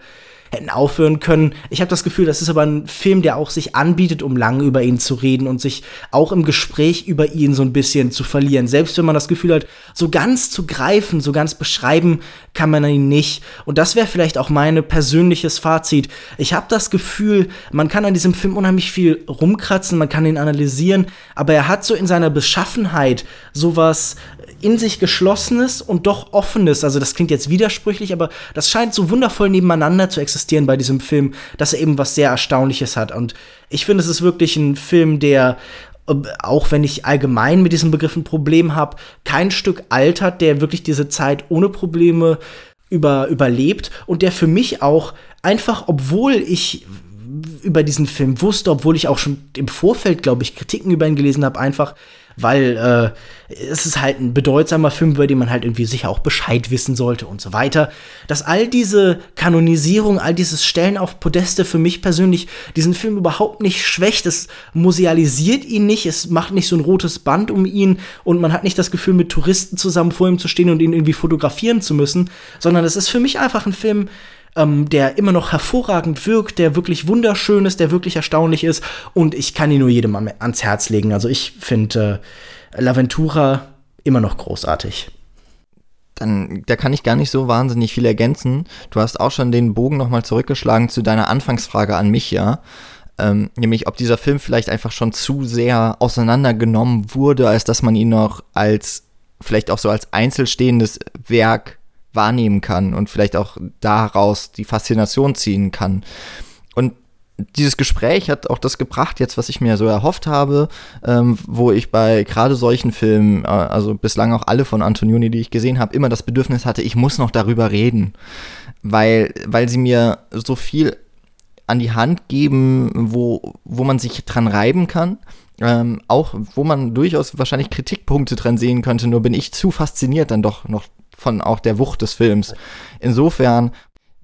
hätten aufhören können. Ich habe das Gefühl, das ist aber ein Film, der auch sich anbietet, um lange über ihn zu reden und sich auch im Gespräch über ihn so ein bisschen zu verlieren. Selbst wenn man das Gefühl hat, so ganz zu greifen, so ganz beschreiben kann man ihn nicht. Und das wäre vielleicht auch mein persönliches Fazit. Ich habe das Gefühl, man kann an diesem Film unheimlich viel rumkratzen, man kann ihn analysieren, aber er hat so in seiner Beschaffenheit sowas in sich geschlossenes und doch offenes. Also das klingt jetzt widersprüchlich, aber das scheint so wundervoll nebeneinander zu existieren bei diesem Film, dass er eben was sehr Erstaunliches hat. Und ich finde, es ist wirklich ein Film, der auch wenn ich allgemein mit diesem Begriff ein Problem habe, kein Stück altert, der wirklich diese Zeit ohne Probleme über, überlebt und der für mich auch einfach, obwohl ich über diesen Film wusste, obwohl ich auch schon im Vorfeld, glaube ich, Kritiken über ihn gelesen habe, einfach weil äh, es ist halt ein bedeutsamer Film, über den man halt irgendwie sicher auch Bescheid wissen sollte und so weiter. Dass all diese Kanonisierung, all dieses Stellen auf Podeste für mich persönlich diesen Film überhaupt nicht schwächt. Es musealisiert ihn nicht, es macht nicht so ein rotes Band um ihn und man hat nicht das Gefühl, mit Touristen zusammen vor ihm zu stehen und ihn irgendwie fotografieren zu müssen, sondern es ist für mich einfach ein Film, ähm, der immer noch hervorragend wirkt, der wirklich wunderschön ist, der wirklich erstaunlich ist und ich kann ihn nur jedem ans Herz legen. Also ich finde äh, L'Aventura immer noch großartig. Dann, da kann ich gar nicht so wahnsinnig viel ergänzen. Du hast auch schon den Bogen nochmal zurückgeschlagen zu deiner Anfangsfrage an mich, ja. Ähm, nämlich, ob dieser Film vielleicht einfach schon zu sehr auseinandergenommen wurde, als dass man ihn noch als, vielleicht auch so als einzelstehendes Werk wahrnehmen kann und vielleicht auch daraus die Faszination ziehen kann. Und dieses Gespräch hat auch das gebracht, jetzt was ich mir so erhofft habe, ähm, wo ich bei gerade solchen Filmen, äh, also bislang auch alle von Antonioni, die ich gesehen habe, immer das Bedürfnis hatte, ich muss noch darüber reden, weil, weil sie mir so viel an die Hand geben, wo, wo man sich dran reiben kann. Ähm, auch wo man durchaus wahrscheinlich Kritikpunkte dran sehen könnte, nur bin ich zu fasziniert dann doch noch von auch der Wucht des Films. Insofern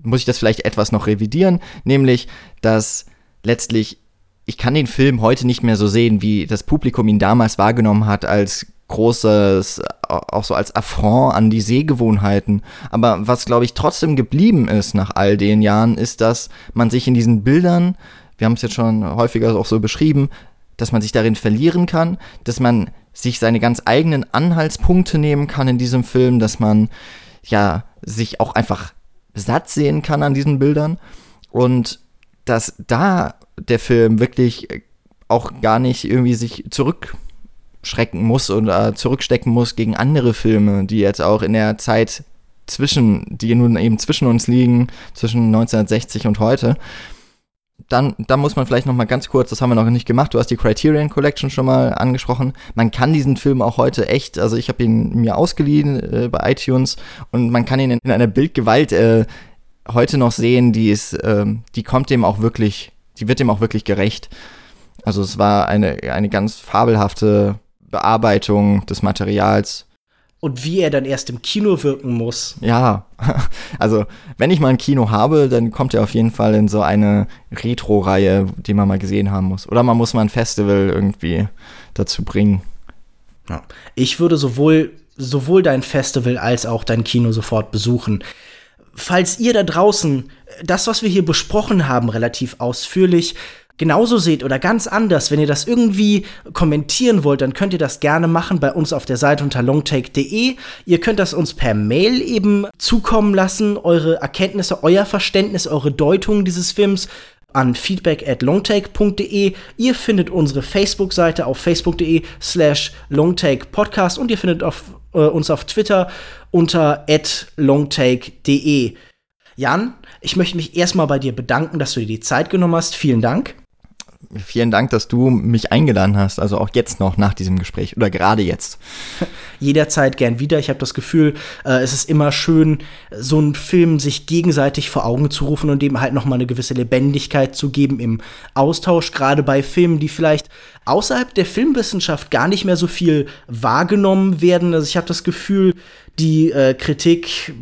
muss ich das vielleicht etwas noch revidieren, nämlich, dass letztlich ich kann den Film heute nicht mehr so sehen, wie das Publikum ihn damals wahrgenommen hat, als großes, auch so als Affront an die Sehgewohnheiten. Aber was, glaube ich, trotzdem geblieben ist nach all den Jahren, ist, dass man sich in diesen Bildern wir haben es jetzt schon häufiger auch so beschrieben, dass man sich darin verlieren kann, dass man sich seine ganz eigenen Anhaltspunkte nehmen kann in diesem Film, dass man ja sich auch einfach satt sehen kann an diesen Bildern und dass da der Film wirklich auch gar nicht irgendwie sich zurückschrecken muss oder zurückstecken muss gegen andere Filme, die jetzt auch in der Zeit zwischen, die nun eben zwischen uns liegen, zwischen 1960 und heute. Dann, dann muss man vielleicht noch mal ganz kurz, das haben wir noch nicht gemacht, du hast die Criterion Collection schon mal angesprochen. Man kann diesen Film auch heute echt, also ich habe ihn mir ausgeliehen äh, bei iTunes und man kann ihn in, in einer Bildgewalt äh, heute noch sehen, die ist, äh, die kommt dem auch wirklich, die wird dem auch wirklich gerecht. Also es war eine, eine ganz fabelhafte Bearbeitung des Materials und wie er dann erst im Kino wirken muss. Ja, *laughs* also wenn ich mal ein Kino habe, dann kommt er auf jeden Fall in so eine Retro-Reihe, die man mal gesehen haben muss. Oder man muss mal ein Festival irgendwie dazu bringen. Ja. Ich würde sowohl, sowohl dein Festival als auch dein Kino sofort besuchen. Falls ihr da draußen das, was wir hier besprochen haben, relativ ausführlich genauso seht oder ganz anders, wenn ihr das irgendwie kommentieren wollt, dann könnt ihr das gerne machen bei uns auf der Seite unter longtake.de. Ihr könnt das uns per Mail eben zukommen lassen, eure Erkenntnisse, euer Verständnis, eure Deutung dieses Films an feedback at longtake.de. Ihr findet unsere Facebook-Seite auf facebook.de slash longtakepodcast und ihr findet auf, äh, uns auf Twitter unter at longtake.de. Jan, ich möchte mich erstmal bei dir bedanken, dass du dir die Zeit genommen hast. Vielen Dank vielen Dank, dass du mich eingeladen hast. Also auch jetzt noch nach diesem Gespräch oder gerade jetzt. *laughs* Jederzeit gern wieder. Ich habe das Gefühl, äh, es ist immer schön, so einen Film sich gegenseitig vor Augen zu rufen und dem halt noch mal eine gewisse Lebendigkeit zu geben im Austausch. Gerade bei Filmen, die vielleicht außerhalb der Filmwissenschaft gar nicht mehr so viel wahrgenommen werden. Also ich habe das Gefühl, die äh, Kritik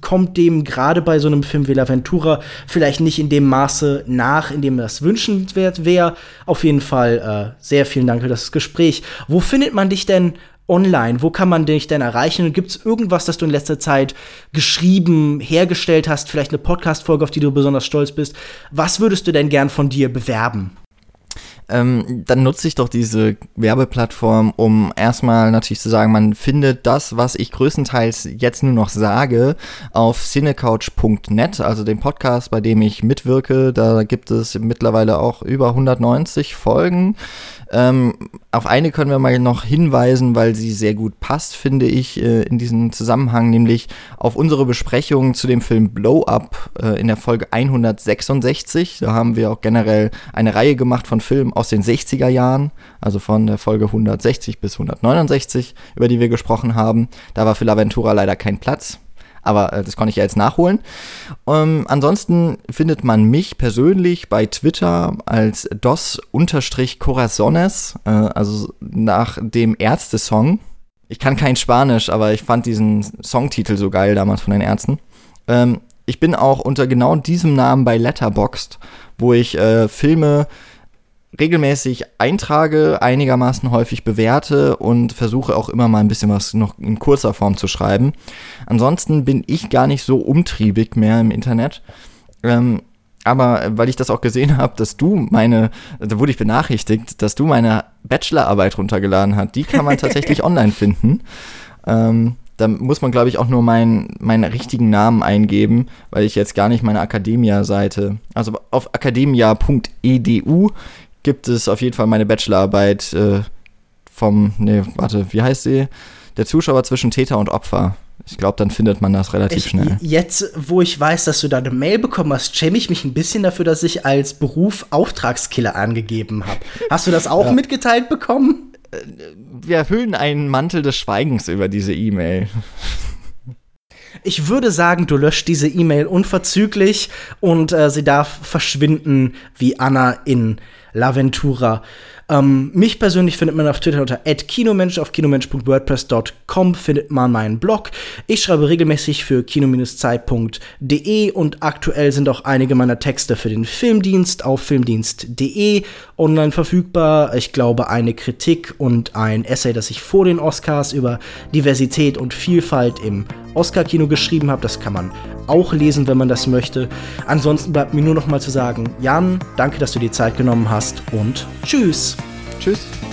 kommt dem gerade bei so einem Film wie La Ventura vielleicht nicht in dem Maße nach, in dem das wünschenswert wäre. Auf jeden Fall äh, sehr vielen Dank für das Gespräch. Wo findet man dich denn online? Wo kann man dich denn erreichen? Gibt es irgendwas, das du in letzter Zeit geschrieben, hergestellt hast? Vielleicht eine Podcast-Folge, auf die du besonders stolz bist? Was würdest du denn gern von dir bewerben? Ähm, dann nutze ich doch diese Werbeplattform, um erstmal natürlich zu sagen, man findet das, was ich größtenteils jetzt nur noch sage, auf cinecouch.net, also dem Podcast, bei dem ich mitwirke. Da gibt es mittlerweile auch über 190 Folgen. Ähm, auf eine können wir mal noch hinweisen, weil sie sehr gut passt, finde ich, äh, in diesem Zusammenhang, nämlich auf unsere Besprechung zu dem Film Blow Up äh, in der Folge 166. Da haben wir auch generell eine Reihe gemacht von Filmen aus den 60er Jahren, also von der Folge 160 bis 169, über die wir gesprochen haben. Da war für L'Aventura leider kein Platz aber äh, das konnte ich ja jetzt nachholen. Ähm, ansonsten findet man mich persönlich bei Twitter als dos-corazones, äh, also nach dem Ärzte-Song. Ich kann kein Spanisch, aber ich fand diesen Songtitel so geil damals von den Ärzten. Ähm, ich bin auch unter genau diesem Namen bei Letterboxd, wo ich äh, Filme regelmäßig eintrage, einigermaßen häufig bewerte und versuche auch immer mal ein bisschen was noch in kurzer Form zu schreiben. Ansonsten bin ich gar nicht so umtriebig mehr im Internet. Ähm, aber weil ich das auch gesehen *laughs* habe, dass du meine, da wurde ich benachrichtigt, dass du meine Bachelorarbeit runtergeladen hast, die kann man tatsächlich *laughs* online finden. Ähm, da muss man, glaube ich, auch nur meinen, meinen richtigen Namen eingeben, weil ich jetzt gar nicht meine Academia-Seite, also auf academia.edu gibt es auf jeden Fall meine Bachelorarbeit äh, vom, nee, warte, wie heißt sie? Der Zuschauer zwischen Täter und Opfer. Ich glaube, dann findet man das relativ ich, schnell. Jetzt, wo ich weiß, dass du da eine Mail bekommen hast, schäme ich mich ein bisschen dafür, dass ich als Beruf Auftragskiller angegeben habe. Hast du das auch *laughs* ja. mitgeteilt bekommen? Äh, wir hüllen einen Mantel des Schweigens über diese E-Mail. *laughs* Ich würde sagen, du löscht diese E-Mail unverzüglich und äh, sie darf verschwinden wie Anna in L'Aventura. Ähm, mich persönlich findet man auf Twitter unter @kinomensch auf kinomensch.wordpress.com findet man meinen Blog. Ich schreibe regelmäßig für kino-zeit.de und aktuell sind auch einige meiner Texte für den Filmdienst auf filmdienst.de online verfügbar. Ich glaube, eine Kritik und ein Essay, das ich vor den Oscars über Diversität und Vielfalt im Oscar-Kino geschrieben habe. Das kann man auch lesen, wenn man das möchte. Ansonsten bleibt mir nur noch mal zu sagen, Jan, danke, dass du dir Zeit genommen hast und tschüss. Tschüss.